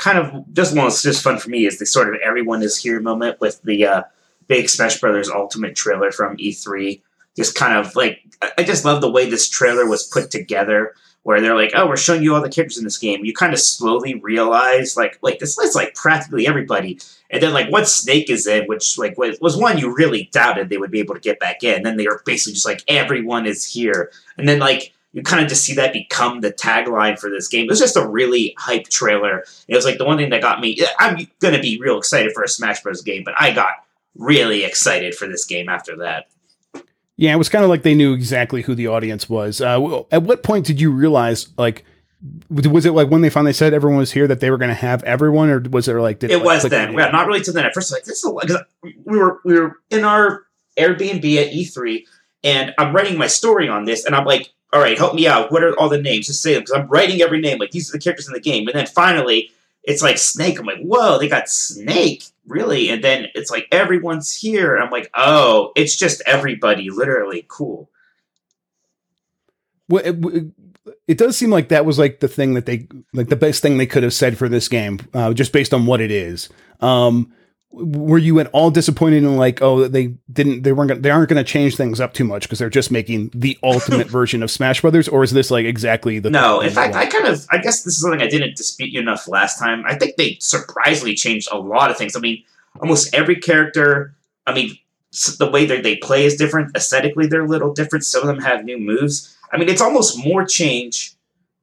kind of just one was just fun for me is the sort of everyone is here moment with the uh, big Smash Brothers Ultimate trailer from E3. Just kind of like I just love the way this trailer was put together where they're like, "Oh, we're showing you all the characters in this game." You kind of slowly realize, like, like this is like practically everybody. And then, like, what Snake is in, which like was one you really doubted they would be able to get back in. And then they are basically just like, "Everyone is here," and then like you kind of just see that become the tagline for this game. It was just a really hype trailer. It was like the one thing that got me. I'm gonna be real excited for a Smash Bros. game, but I got really excited for this game after that. Yeah, it was kind of like they knew exactly who the audience was. Uh, at what point did you realize, like, was it like when they finally said everyone was here that they were going to have everyone, or was it like it, it was then? Yeah, not really till then. At first, like this is because we were we were in our Airbnb at E3, and I'm writing my story on this, and I'm like, all right, help me out. What are all the names? Just say them because I'm writing every name. Like these are the characters in the game, and then finally it's like Snake. I'm like, whoa, they got Snake, really? And then it's like everyone's here. I'm like, oh, it's just everybody, literally. Cool. Well, it, it, does seem like that was like the thing that they like the best thing they could have said for this game, uh, just based on what it is. Um, were you at all disappointed in like oh they didn't they weren't gonna, they aren't going to change things up too much because they're just making the ultimate version of Smash Brothers or is this like exactly the no in fact I kind of I guess this is something I didn't dispute you enough last time. I think they surprisingly changed a lot of things. I mean almost every character I mean the way that they play is different aesthetically they're a little different some of them have new moves. I mean it's almost more change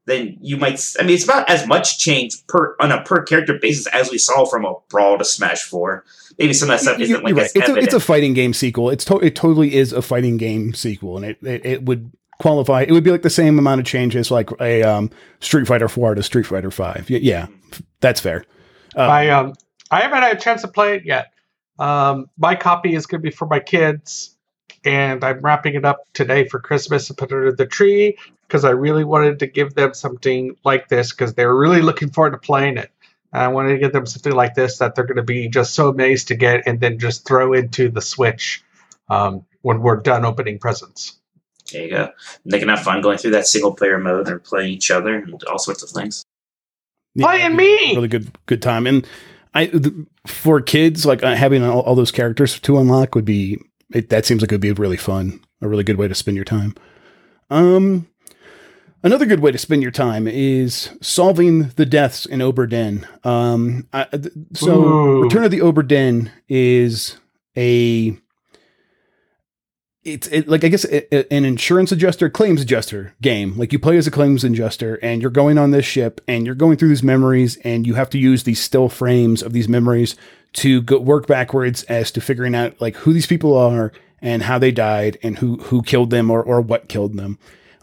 then you might. I mean, it's about as much change per on a per character basis as we saw from a Brawl to Smash Four. Maybe some of that stuff isn't like right. it's, a, it's a, fighting game sequel. It's to, it totally is a fighting game sequel, and it, it, it would qualify. It would be like the same amount of change as like a um, Street Fighter Four to Street Fighter Five. Yeah, yeah that's fair. Um, I um I haven't had a chance to play it yet. Um, my copy is going to be for my kids and I'm wrapping it up today for Christmas and put it under the tree because I really wanted to give them something like this because they were really looking forward to playing it. And I wanted to give them something like this that they're going to be just so amazed to get and then just throw into the Switch um, when we're done opening presents. There you go. And they can have fun going through that single player mode and playing each other and all sorts of things. Yeah, Playing me, really good, good time. And I, for kids, like uh, having all, all those characters to unlock would be it, that seems like it would be really fun, a really good way to spend your time. Um, another good way to spend your time is solving the deaths in Obra Dinn. Um, I, so Ooh. Return of the Obra Dinn is a it's it, like I guess it, it, an insurance adjuster, claims adjuster game. Like you play as a claims adjuster, and you're going on this ship, and you're going through these memories, and you have to use these still frames of these memories to go work backwards as to figuring out like who these people are and how they died and who who killed them or or what killed them.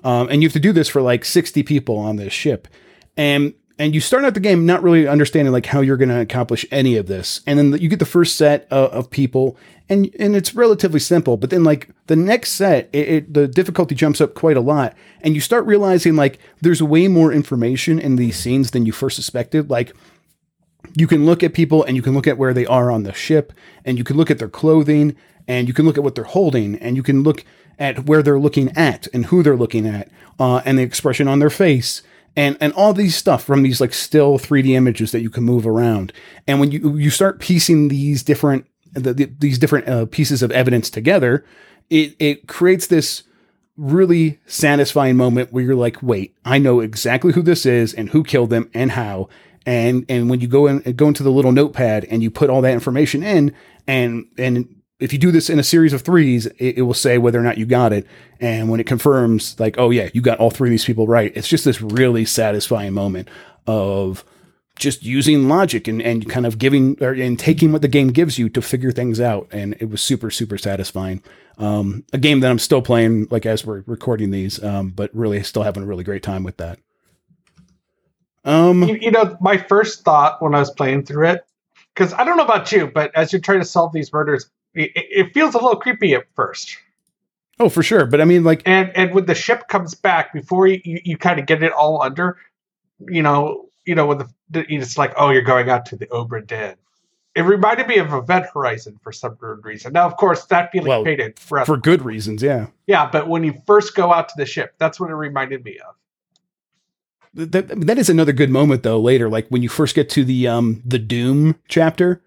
Um, and you have to do this for like 60 people on this ship. And and you start out the game not really understanding like how you're going to accomplish any of this. And then you get the first set of, of, people and and it's relatively simple. But then like the next set it, it, the difficulty jumps up quite a lot and you start realizing like there's way more information in these scenes than you first suspected. Like you can look at people and you can look at where they are on the ship and you can look at their clothing and you can look at what they're holding and you can look at where they're looking at and who they're looking at uh, and the expression on their face and and all these stuff from these like still 3D images that you can move around. And when you you start piecing these different the, the, these different uh, pieces of evidence together, it it creates this really satisfying moment where you're like, wait, I know exactly who this is and who killed them and how. And and when you go in go into the little notepad and you put all that information in and and if you do this in a series of threes, it, it, will say whether or not you got it. And when it confirms, like, oh yeah, you got all three of these people right, it's just this really satisfying moment of just using logic and, and kind of giving or and taking what the game gives you to figure things out. And it was super, super satisfying. Um, a game that I'm still playing, like as we're recording these, um, but really still having a really great time with that. Um, you, you know, my first thought when I was playing through it, because I don't know about you, but as you're trying to solve these murders, it, it feels a little creepy at first. Oh, for sure. But I mean, like, and and when the ship comes back before you, you, you kind of get it all under, you know, you know, when the, the it's like, oh, you're going out to the Obra Dinn. It reminded me of Event Horizon for some weird reason. Now, of course, that feeling well, faded forever. for good reasons. Yeah, yeah. But when you first go out to the ship, that's what it reminded me of. That, that is another good moment though. Later, like when you first get to the um the Doom chapter,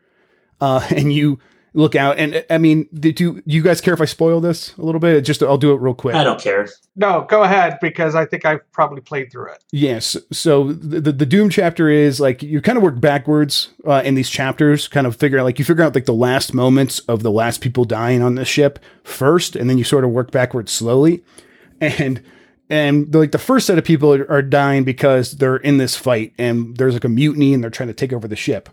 uh, and you look out. And I mean, did you you guys care if I spoil this a little bit? Just I'll do it real quick. I don't care. No, go ahead because I think I've probably played through it. Yes. So the the, the Doom chapter is like you kind of work backwards uh, in these chapters, kind of figure out like you figure out like the last moments of the last people dying on the ship first, and then you sort of work backwards slowly, and and like the first set of people are, are dying because they're in this fight and there's like a mutiny and they're trying to take over the ship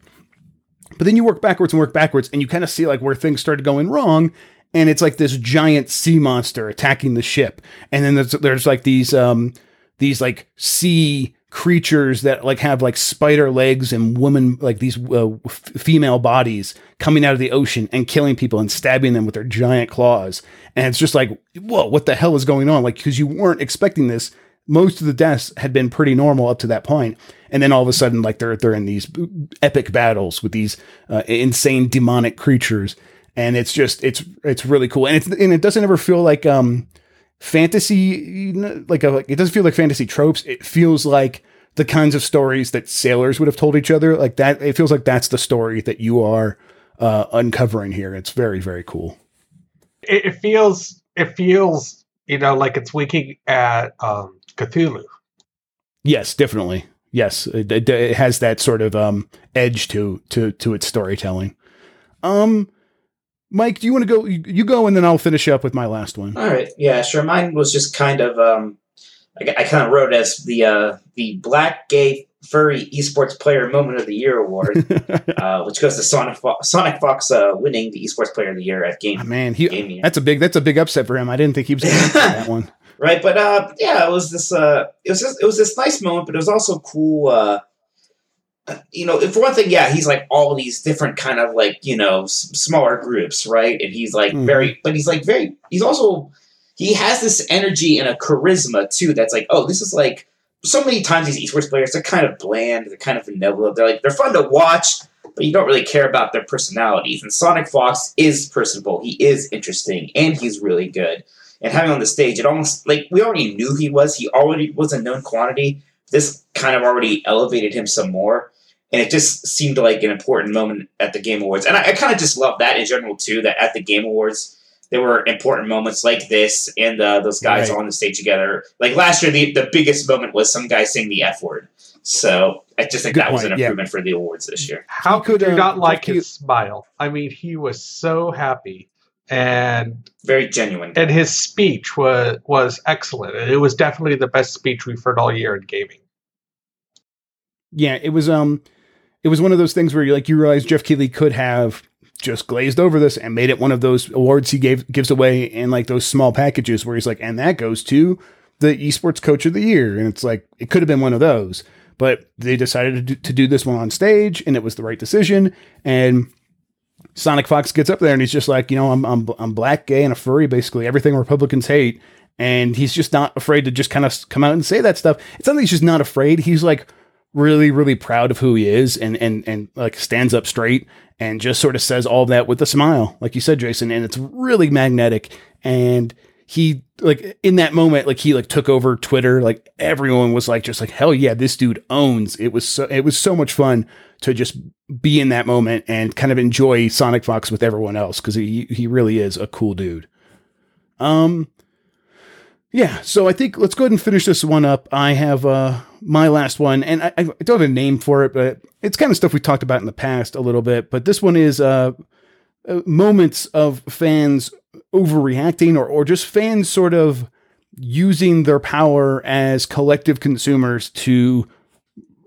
but then you work backwards and work backwards, and you kind of see like where things started going wrong. And it's like this giant sea monster attacking the ship, and then there's, there's like these um these like sea creatures that like have like spider legs and woman like these uh, f- female bodies coming out of the ocean and killing people and stabbing them with their giant claws and it's just like whoa what the hell is going on like because you weren't expecting this most of the deaths had been pretty normal up to that point. And then all of a sudden like they're they're in these epic battles with these uh, insane demonic creatures. And it's just it's it's really cool. And it's and it doesn't ever feel like um fantasy like a like it doesn't feel like fantasy tropes. It feels like the kinds of stories that sailors would have told each other. Like that it feels like that's the story that you are uh uncovering here. It's very very cool. It, it feels it feels you know like it's winking at um Cthulhu. Yes, definitely. Yes, it, it, it has that sort of um, edge to to to its storytelling. Um, Mike, do you want to go? You, you, go, and then I'll finish up with my last one. All right. Yeah, sure. Mine was just kind of um, I, I kind of wrote as the uh, the black gay furry esports player moment of the year award, uh, which goes to Sonic Fo- Sonic Fox uh, winning the esports player of the year at Game. Oh, man, he, Game that's a big that's a big upset for him. I didn't think he was going to win that one right? But uh, yeah, it was this uh, it was just, it was this nice moment, but it was also cool. Uh, you know, for one thing, yeah, he's like all these different kind of like you know s- smaller groups, right? And he's like mm. very, but he's like very, he's also he has this energy and a charisma too. That's like, oh, this is like so many times these esports players they're kind of bland, they're kind of vanilla, they're like they're fun to watch, but you don't really care about their personalities. And Sonic Fox is personable, he is interesting, and he's really good and having on the stage, it almost like we already knew he was. He already was a known quantity. This kind of already elevated him some more, and it just seemed like an important moment at the Game Awards. And I, I kind of just love that in general too. That at the Game Awards, there were important moments like this, and uh, those guys right. on the stage together. Like last year, the the biggest moment was some guy saying the F word. So I just think Good that point. was an improvement yeah. for the awards this year. How could you uh, not like his smile? I mean, he was so happy and very genuine. And his speech was was excellent. It was definitely the best speech we've heard all year in gaming. Yeah, it was um it was one of those things where you like you realize Jeff Keighley could have just glazed over this and made it one of those awards he gave gives away in like those small packages where he's like, and that goes to the esports coach of the year. And it's like it could have been one of those. but they decided to do, to do this one on stage, and it was the right decision. And Sonic Fox gets up there and he's just like, you know, I'm I'm I'm black, gay, and a furry, basically everything Republicans hate. And he's just not afraid to just kind of come out and say that stuff. It's not that he's just not afraid. He's like really, really proud of who he is and and and like stands up straight and just sort of says all of that with a smile, like you said, Jason. And it's really magnetic. And he like in that moment, like he like took over Twitter. Like everyone was like just like, hell yeah, this dude owns. It was so it was so much fun to just be in that moment and kind of enjoy Sonic Fox with everyone else because he he really is a cool dude. Um yeah, so I think let's go ahead and finish this one up. I have uh my last one, and I, I don't have a name for it, but it's kind of stuff we talked about in the past a little bit. But this one is uh, uh moments of fans overreacting or or just fans sort of using their power as collective consumers to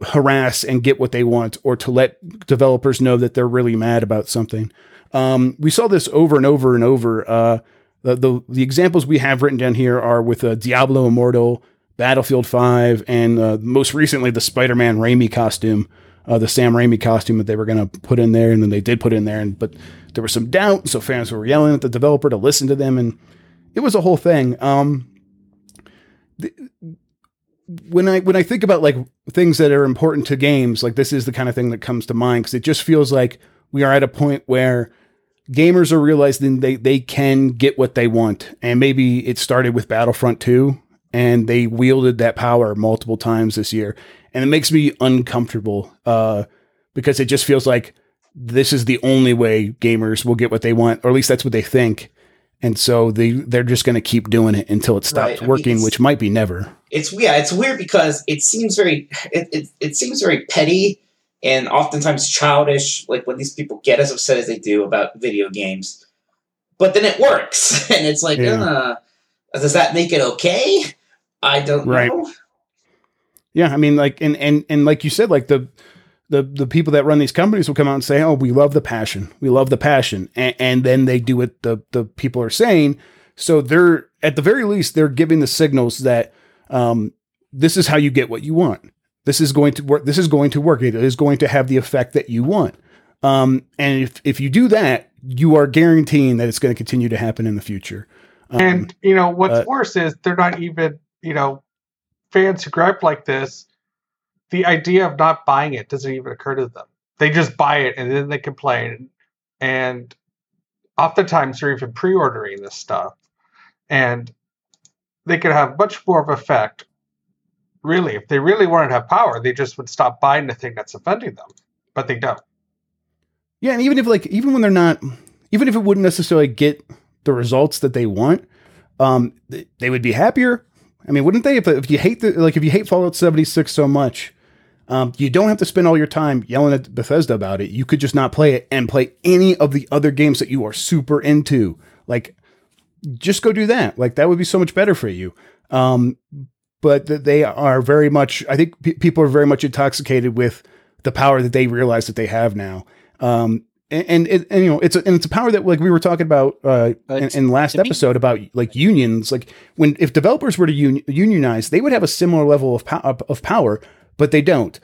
harass and get what they want or to let developers know that they're really mad about something. Um, we saw this over and over and over. Uh, the, the, the examples we have written down here are with uh, Diablo Immortal, Battlefield 5, and uh, most recently the Spider Man Raimi costume, uh, the Sam Raimi costume that they were going to put in there, and then they did put in there, and but there was some doubt, so fans were yelling at the developer to listen to them, and it was a whole thing. Um, the, when I when I think about like things that are important to games, like this is the kind of thing that comes to mind because it just feels like we are at a point where gamers are realizing they they can get what they want, and maybe it started with Battlefront 2, and they wielded that power multiple times this year, and it makes me uncomfortable uh, because it just feels like this is the only way gamers will get what they want, or at least that's what they think. And so they they're just going to keep doing it until it stops right. working, mean, which might be never. It's yeah, it's weird because it seems very it, it, it seems very petty and oftentimes childish, like when these people get as upset as they do about video games. But then it works, and it's like, yeah. uh, does that make it okay? I don't right. know. Yeah, I mean, like, and and and like you said, like the the the people that run these companies will come out and say, "Oh, we love the passion, we love the passion," and, and then they do what the the people are saying. So they're at the very least they're giving the signals that um, this is how you get what you want. This is going to work. This is going to work. It is going to have the effect that you want. Um, and if if you do that, you are guaranteeing that it's going to continue to happen in the future. Um, and you know what's uh, worse is they're not even you know fans who gripe like this the idea of not buying it doesn't even occur to them. They just buy it and then they complain. And oftentimes they're even pre ordering this stuff. And they could have much more of effect. Really, if they really wanted to have power, they just would stop buying the thing that's offending them. But they don't. Yeah, and even if like even when they're not even if it wouldn't necessarily get the results that they want, um, they would be happier. I mean, wouldn't they? If, if you hate the like, if you hate Fallout seventy six so much, um, you don't have to spend all your time yelling at Bethesda about it. You could just not play it and play any of the other games that you are super into. Like, just go do that. Like, that would be so much better for you. Um, but they are very much, I think people are very much intoxicated with the power that they realize that they have now. Um, and, and, and, you know it's a, and it's a power that like we were talking about uh, in, in last episode about like unions like when if developers were to un- unionize they would have a similar level of, po- of power but they don't.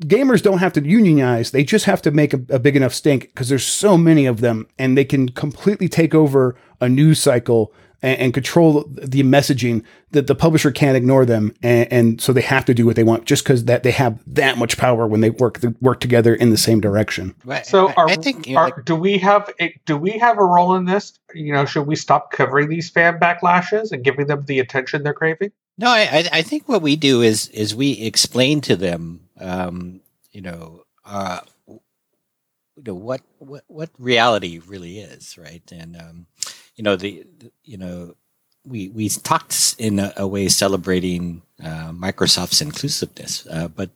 Gamers don't have to unionize. They just have to make a, a big enough stink because there's so many of them and they can completely take over a news cycle and, and control the messaging that the publisher can't ignore them. And, and so they have to do what they want just because that they have that much power when they work work together in the same direction. So are, I think, you know, are, like, do we have a, do we have a role in this? You know, should we stop covering these fan backlashes and giving them the attention they're craving? No, I, I think what we do is is we explain to them, um, you know, uh, you know what, what what reality really is, right? And um, you know the, the, you know we we talked in a, a way celebrating uh, Microsoft's inclusiveness, uh, but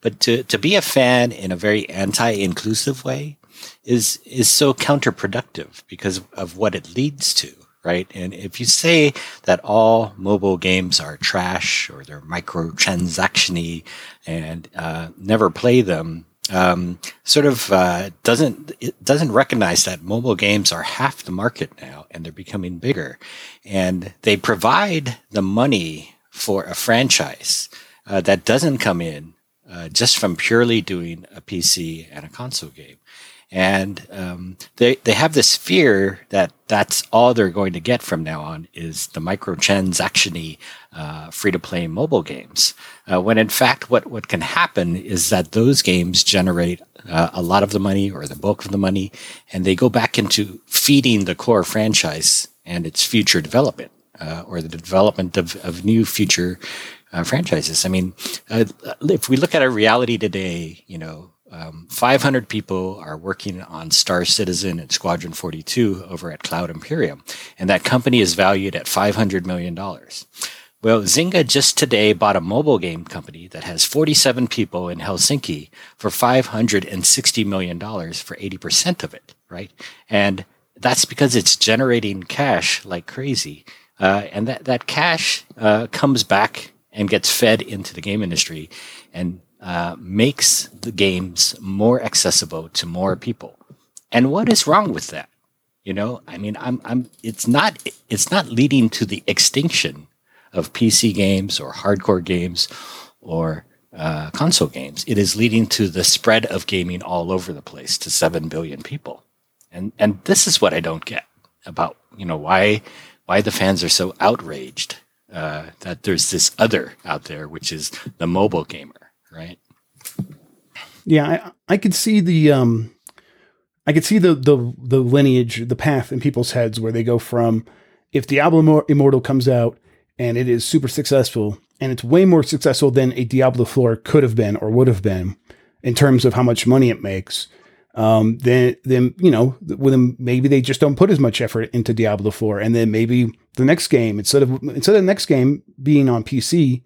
but to to be a fan in a very anti-inclusive way is is so counterproductive because of what it leads to right? And if you say that all mobile games are trash or they're microtransactiony and uh, never play them, um, sort of uh, doesn't it doesn't recognize that mobile games are half the market now and they're becoming bigger, and they provide the money for a franchise uh, that doesn't come in uh, just from purely doing a PC and a console game. And um, they they have this fear that that's all they're going to get from now on is the microtransactiony uh, free to play mobile games. Uh, when in fact, what what can happen is that those games generate uh, a lot of the money or the bulk of the money, and they go back into feeding the core franchise and its future development. Uh, or the development of, of new future uh, franchises. I mean, uh, if we look at our reality today, you know, um, 500 people are working on Star Citizen and Squadron 42 over at Cloud Imperium, and that company is valued at $500 million. Well, Zynga just today bought a mobile game company that has 47 people in Helsinki for $560 million for 80% of it, right? And that's because it's generating cash like crazy. Uh, and that, that cash uh, comes back and gets fed into the game industry. And uh, makes the games more accessible to more people. And what is wrong with that? You know, I mean, I'm, I'm, it's not, it's not leading to the extinction of PC games or hardcore games or uh, console games. It is leading to the spread of gaming all over the place to 7 billion people. And, and this is what I don't get about, you know, why, why the fans are so outraged uh, that there's this other out there, which is the mobile gamer right? Yeah, I, I could see the um, I could see the the the lineage, the path in people's heads where they go from if Diablo Immortal comes out and it is super successful and it's way more successful than a Diablo 4 could have been or would have been in terms of how much money it makes. Um, then, then you know, then maybe they just don't put as much effort into Diablo 4, and then maybe the next game instead of instead of the next game being on PC,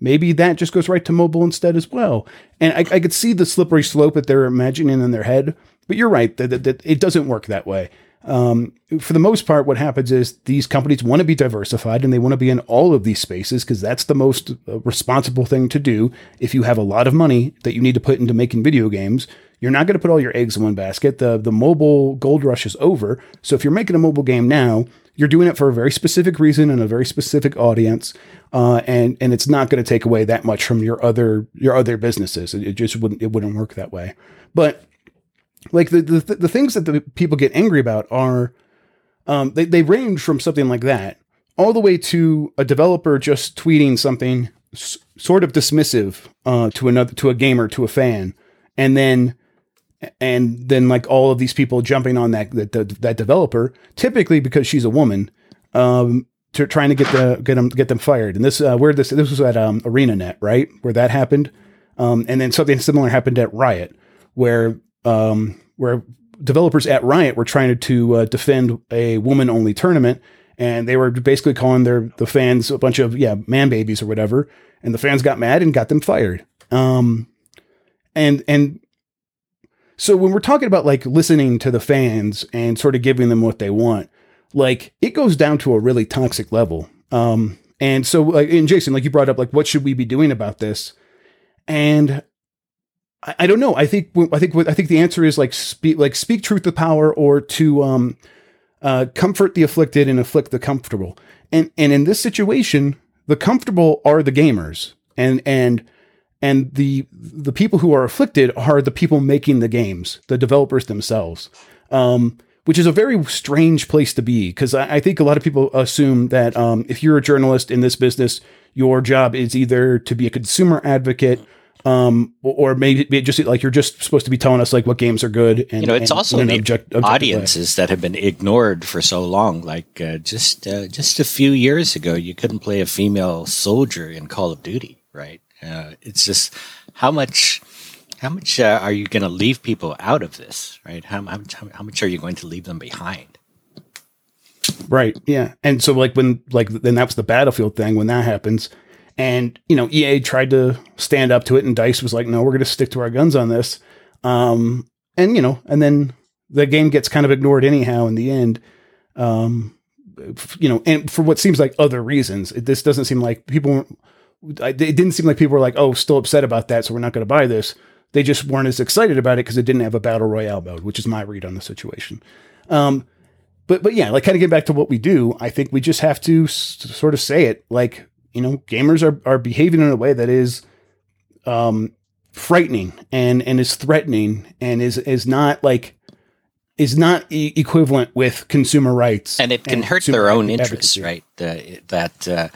Maybe that just goes right to mobile instead as well. And I, I could see the slippery slope that they're imagining in their head, but you're right that, that, that it doesn't work that way. Um, for the most part, what happens is these companies want to be diversified and they want to be in all of these spaces because that's the most uh, responsible thing to do. If you have a lot of money that you need to put into making video games, you're not going to put all your eggs in one basket. The the mobile gold rush is over. So if you're making a mobile game now, you're doing it for a very specific reason and a very specific audience, uh, and and it's not going to take away that much from your other your other businesses. It, it, just wouldn't it wouldn't work that way. But like the the, the things that the people get angry about are um, they they range from something like that all the way to a developer just tweeting something s- sort of dismissive uh, to another to a gamer to a fan, and then and then like all of these people jumping on that that, that developer, typically because she's a woman, um, to trying to get the get them get them fired. And this uh, where this this was at um, ArenaNet, right, where that happened. Um, and then something similar happened at Riot, where um, where developers at Riot were trying to uh, defend a woman only tournament, and they were basically calling their the fans a bunch of yeah man babies or whatever, and the fans got mad and got them fired. Um, and and so when we're talking about like listening to the fans and sort of giving them what they want, like it goes down to a really toxic level. Um, and so, like, and Jason, like you brought up, like, what should we be doing about this? And I, I don't know. I think I think I think the answer is like speak like speak truth to power, or to um, uh, comfort the afflicted and afflict the comfortable. And and in this situation, the comfortable are the gamers, and and and the the people who are afflicted are the people making the games, the developers themselves. Um, which is a very strange place to be because I, I, think a lot of people assume that um, if you're a journalist in this business, your job is either to be a consumer advocate um, or maybe just like you're just supposed to be telling us like what games are good. And you know, it's and, also the object, audiences way. that have been ignored for so long. Like uh, just uh, just a few years ago, you couldn't play a female soldier in Call of Duty, right? Uh, it's just how much how much uh, are you going to leave people out of this, right? How, how, how much are you going to leave them behind? Right. Yeah. And so like when like then that was the battlefield thing when that happens. And you know, EA tried to stand up to it and DICE was like, no, we're gonna stick to our guns on this. Um and you know, and then the game gets kind of ignored anyhow in the end. Um you know, and for what seems like other reasons. It, this doesn't seem like people it didn't seem like people were like, oh, still upset about that, so we're not going to buy this. They just weren't as excited about it because it didn't have a battle royale mode, which is my read on the situation. Um, but but yeah, like kind of get back to what we do. I think we just have to s- sort of say it, like you know, gamers are are behaving in a way that is, um, frightening and and is threatening and is is not like is not e- equivalent with consumer rights and it can hurt their own interests, right? Uh, that uh,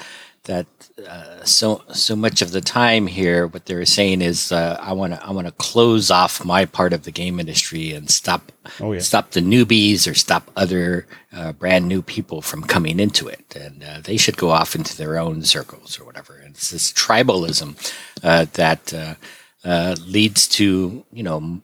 that uh, so so much of the time here, what they're saying is, uh, I want to I want to close off my part of the game industry and stop Oh, yeah. stop the newbies or stop other uh, brand new people from coming into it, and uh, they should go off into their own circles or whatever. And it's this tribalism uh, that uh, uh, leads to you know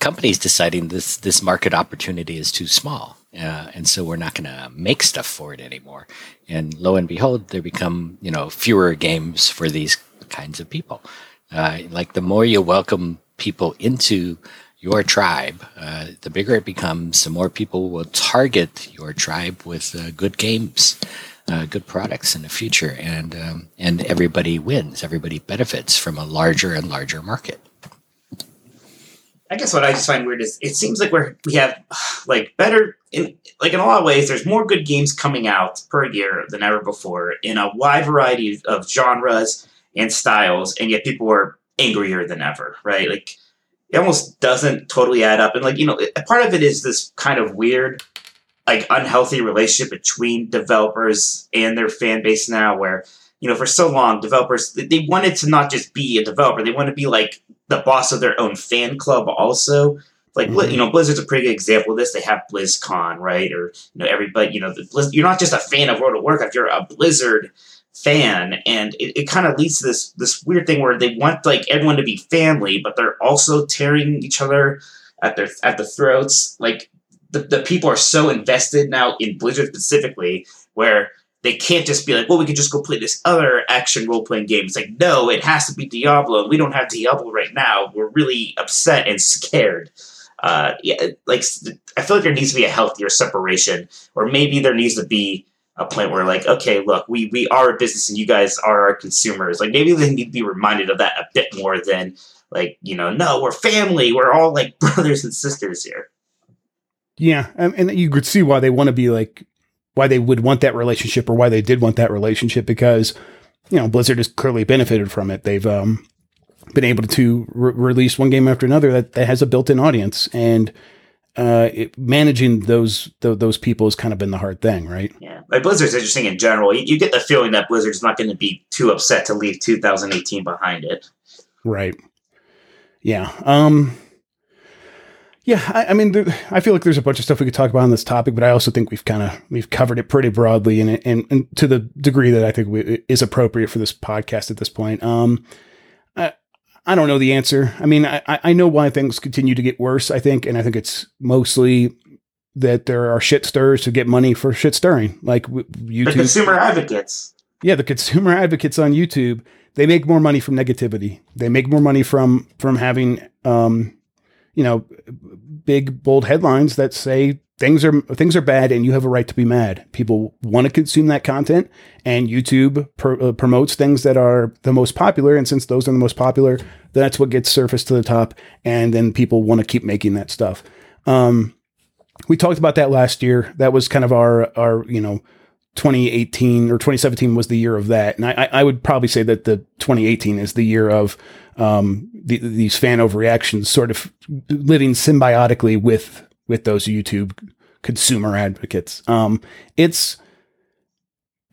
companies deciding this this market opportunity is too small, uh, and so we're not going to make stuff for it anymore. And lo and behold, there become you know fewer games for these kinds of people. Uh, like the more you welcome people into your tribe, uh, the bigger it becomes. The more people will target your tribe with uh, good games. Uh, good products in the future, and um, and everybody wins. Everybody benefits from a larger and larger market. I guess what I just find weird is it seems like we're we have like better in like in a lot of ways. There's more good games coming out per year than ever before in a wide variety of genres and styles, and yet people are angrier than ever. Right? Like it almost doesn't totally add up. And like you know, part of it is this kind of weird, like unhealthy relationship between developers and their fan base now, where you know for so long developers they wanted to not just be a developer, they want to be like the boss of their own fan club also. Like Mhm. you know, Blizzard's a pretty good example of this. They have BlizzCon, right? Or you know, everybody, you know, the Blizz- you're not just a fan of World of Warcraft. You're a Blizzard fan, and it, it kind of leads to this this weird thing where they want like everyone to be family, but they're also tearing each other at their at the throats. Like the, the people are so invested now in Blizzard specifically, where they can't just be like, well, we could just go play this other action role playing game. It's like, no, it has to be Diablo. and We don't have Diablo right now. We're really upset and scared. Uh, yeah, like I feel like there needs to be a healthier separation, or maybe there needs to be a point where, like, okay, look, we we are a business and you guys are our consumers. Like, maybe they need to be reminded of that a bit more than like, you know, no, we're family. We're all like brothers and sisters here. Yeah, and, and you could see why they want to be like why they would want that relationship or why they did want that relationship because you know Blizzard has clearly benefited from it. They've um, been able to re- release one game after another that, that has a built-in audience, and uh, it, managing those th- those people has kind of been the hard thing, right? Yeah, like Blizzard's interesting in general. You, you get the feeling that Blizzard's not going to be too upset to leave 2018 behind it. Right. Yeah. Um. Yeah, I, I mean, there, I feel like there's a bunch of stuff we could talk about on this topic, but I also think we've kind of we've covered it pretty broadly, and, and and to the degree that I think we, is appropriate for this podcast at this point. Um, I I don't know the answer. I mean, I I know why things continue to get worse. I think, and I think it's mostly that there are shit stirrers who get money for shit stirring, like w- The YouTube. consumer advocates. Yeah, the consumer advocates on YouTube, they make more money from negativity. They make more money from from having um you know big bold headlines that say things are things are bad and you have a right to be mad. People want to consume that content and YouTube pr- uh, promotes things that are the most popular and since those are the most popular, that's what gets surfaced to the top and then people want to keep making that stuff. Um we talked about that last year. That was kind of our our, you know, 2018 or 2017 was the year of that, and I, I would probably say that the 2018 is the year of um, the, these fan overreactions, sort of living symbiotically with with those YouTube consumer advocates. Um, it's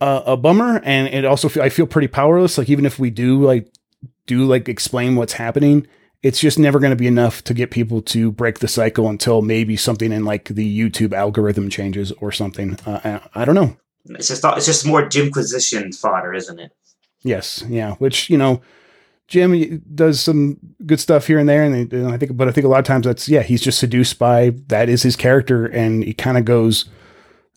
a, a bummer, and it also feel, I feel pretty powerless. Like even if we do like do like explain what's happening, it's just never going to be enough to get people to break the cycle until maybe something in like the YouTube algorithm changes or something. Uh, I, I don't know. It's just it's just more Jimquisition fodder, isn't it? Yes, yeah. Which you know, Jim does some good stuff here and there, and, and I think, but I think a lot of times that's yeah, he's just seduced by that is his character, and he kind of goes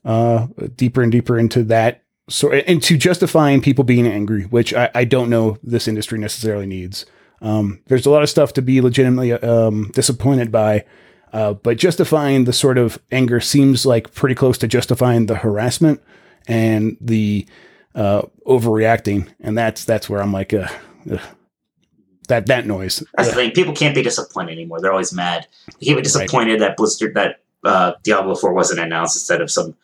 uh deeper and deeper into that. So into justifying people being angry, which I, I don't know this industry necessarily needs. Um, there's a lot of stuff to be legitimately um, disappointed by, uh, but justifying the sort of anger seems like pretty close to justifying the harassment and the uh, overreacting, and that's that's where I'm like, uh. That that noise. That's the thing. People can't be disappointed anymore. They're always mad. They can't be disappointed that Blizzard that uh, Diablo Four wasn't announced instead of some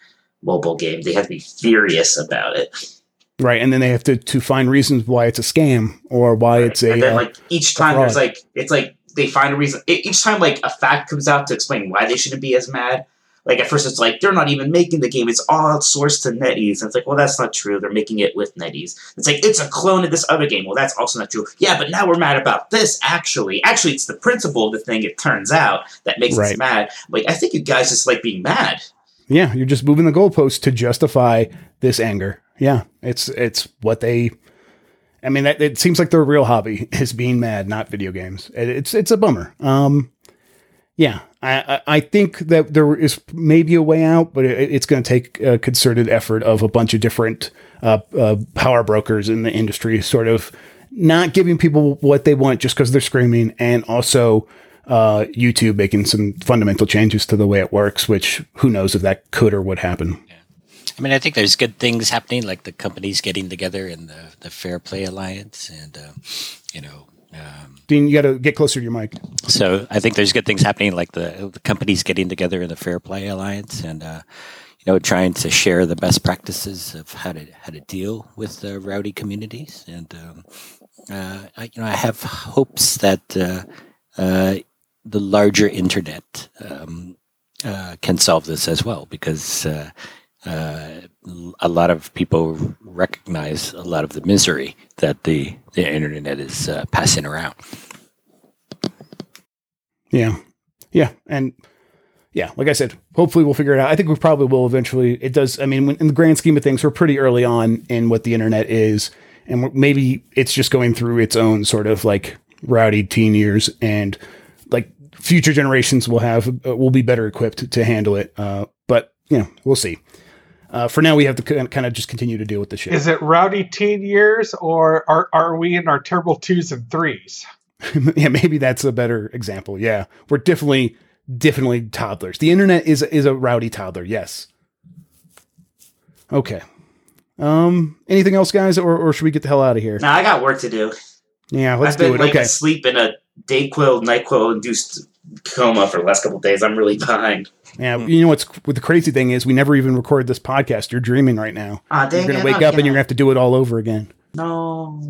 mobile game. They have to be furious about it. Right, and then they have to to find reasons why it's a scam or why Right. it's a. and then uh, like each time there's like it's like they find a reason each time like a fact comes out to explain why they shouldn't be as mad like at first it's like they're not even making the game it's all outsourced to NetEase and it's like well that's not true they're making it with NetEase it's like it's a clone of this other game well that's also not true yeah but now we're mad about this actually actually it's the principle of the thing it turns out that makes Right. us mad like I think you guys just like being mad yeah, you're just moving the goalposts to justify this anger. Yeah, it's it's what they. I mean, that, it seems like their real hobby is being mad, not video games. It, it's it's a bummer. Um, yeah, I I, think that there is maybe a way out, but it, it's going to take a concerted effort of a bunch of different uh, uh, power brokers in the industry, sort of not giving people what they want just because they're screaming, and also uh, YouTube making some fundamental changes to the way it works, which who knows if that could or would happen. I mean, I think there's good things happening, like the companies getting together in the, the Fair Play Alliance, and um, you know, um, Dean, you got to get closer to your mic. so I think there's good things happening, like the, the companies getting together in the Fair Play Alliance, and uh, you know, trying to share the best practices of how to how to deal with the rowdy communities, and um, uh, I, you know, I have hopes that uh, uh, the larger internet um, uh, can solve this as well, because. Uh, a lot of people recognize a lot of the misery that the, the internet is uh, passing around. Yeah. Yeah. And yeah, like I said, hopefully we'll figure it out. I think we probably will eventually. It does. I mean, in the grand scheme of things, we're pretty early on in what the internet is. And maybe it's just going through its own sort of like rowdy teen years and like future generations will have, uh, will be better equipped to handle it. Uh, but, you know, we'll see. Uh, for now, we have to kind of just continue to deal with the shit. Is it rowdy teen years or are, are we in our terrible twos and threes? yeah, maybe that's a better example. Yeah, we're definitely definitely toddlers. The internet is is a rowdy toddler. Yes. Okay. Um. Anything else, guys, or or should we get the hell out of here? now I got work to do Yeah, let's I've been do it. like Okay. asleep in a Dayquil Nyquil induced coma for the last couple of days I'm really behind Yeah. You know what's what the crazy thing is? We never even recorded this podcast. You're dreaming right now. ah dang You're gonna it, wake not up and you're gonna have to do it all over again. no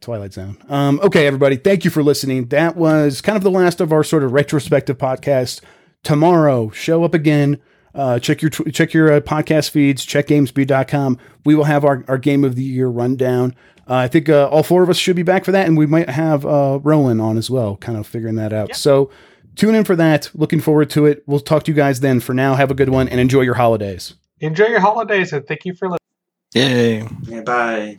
Twilight Zone. Um, okay, everybody, thank you for listening. That was kind of the last of our sort of retrospective podcast. Tomorrow, show up again. Uh, check your tw- check your uh, podcast feeds. Check gamesbeat.com. We will have our, our game of the year rundown. Uh, I think uh, all four of us should be back for that, and we might have uh, Rowan on as well, kind of figuring that out. So tune in for that. Looking forward to it. We'll talk to you guys then. For now, have a good one and enjoy your holidays. Enjoy your holidays and thank you for listening. Yay. yeah bye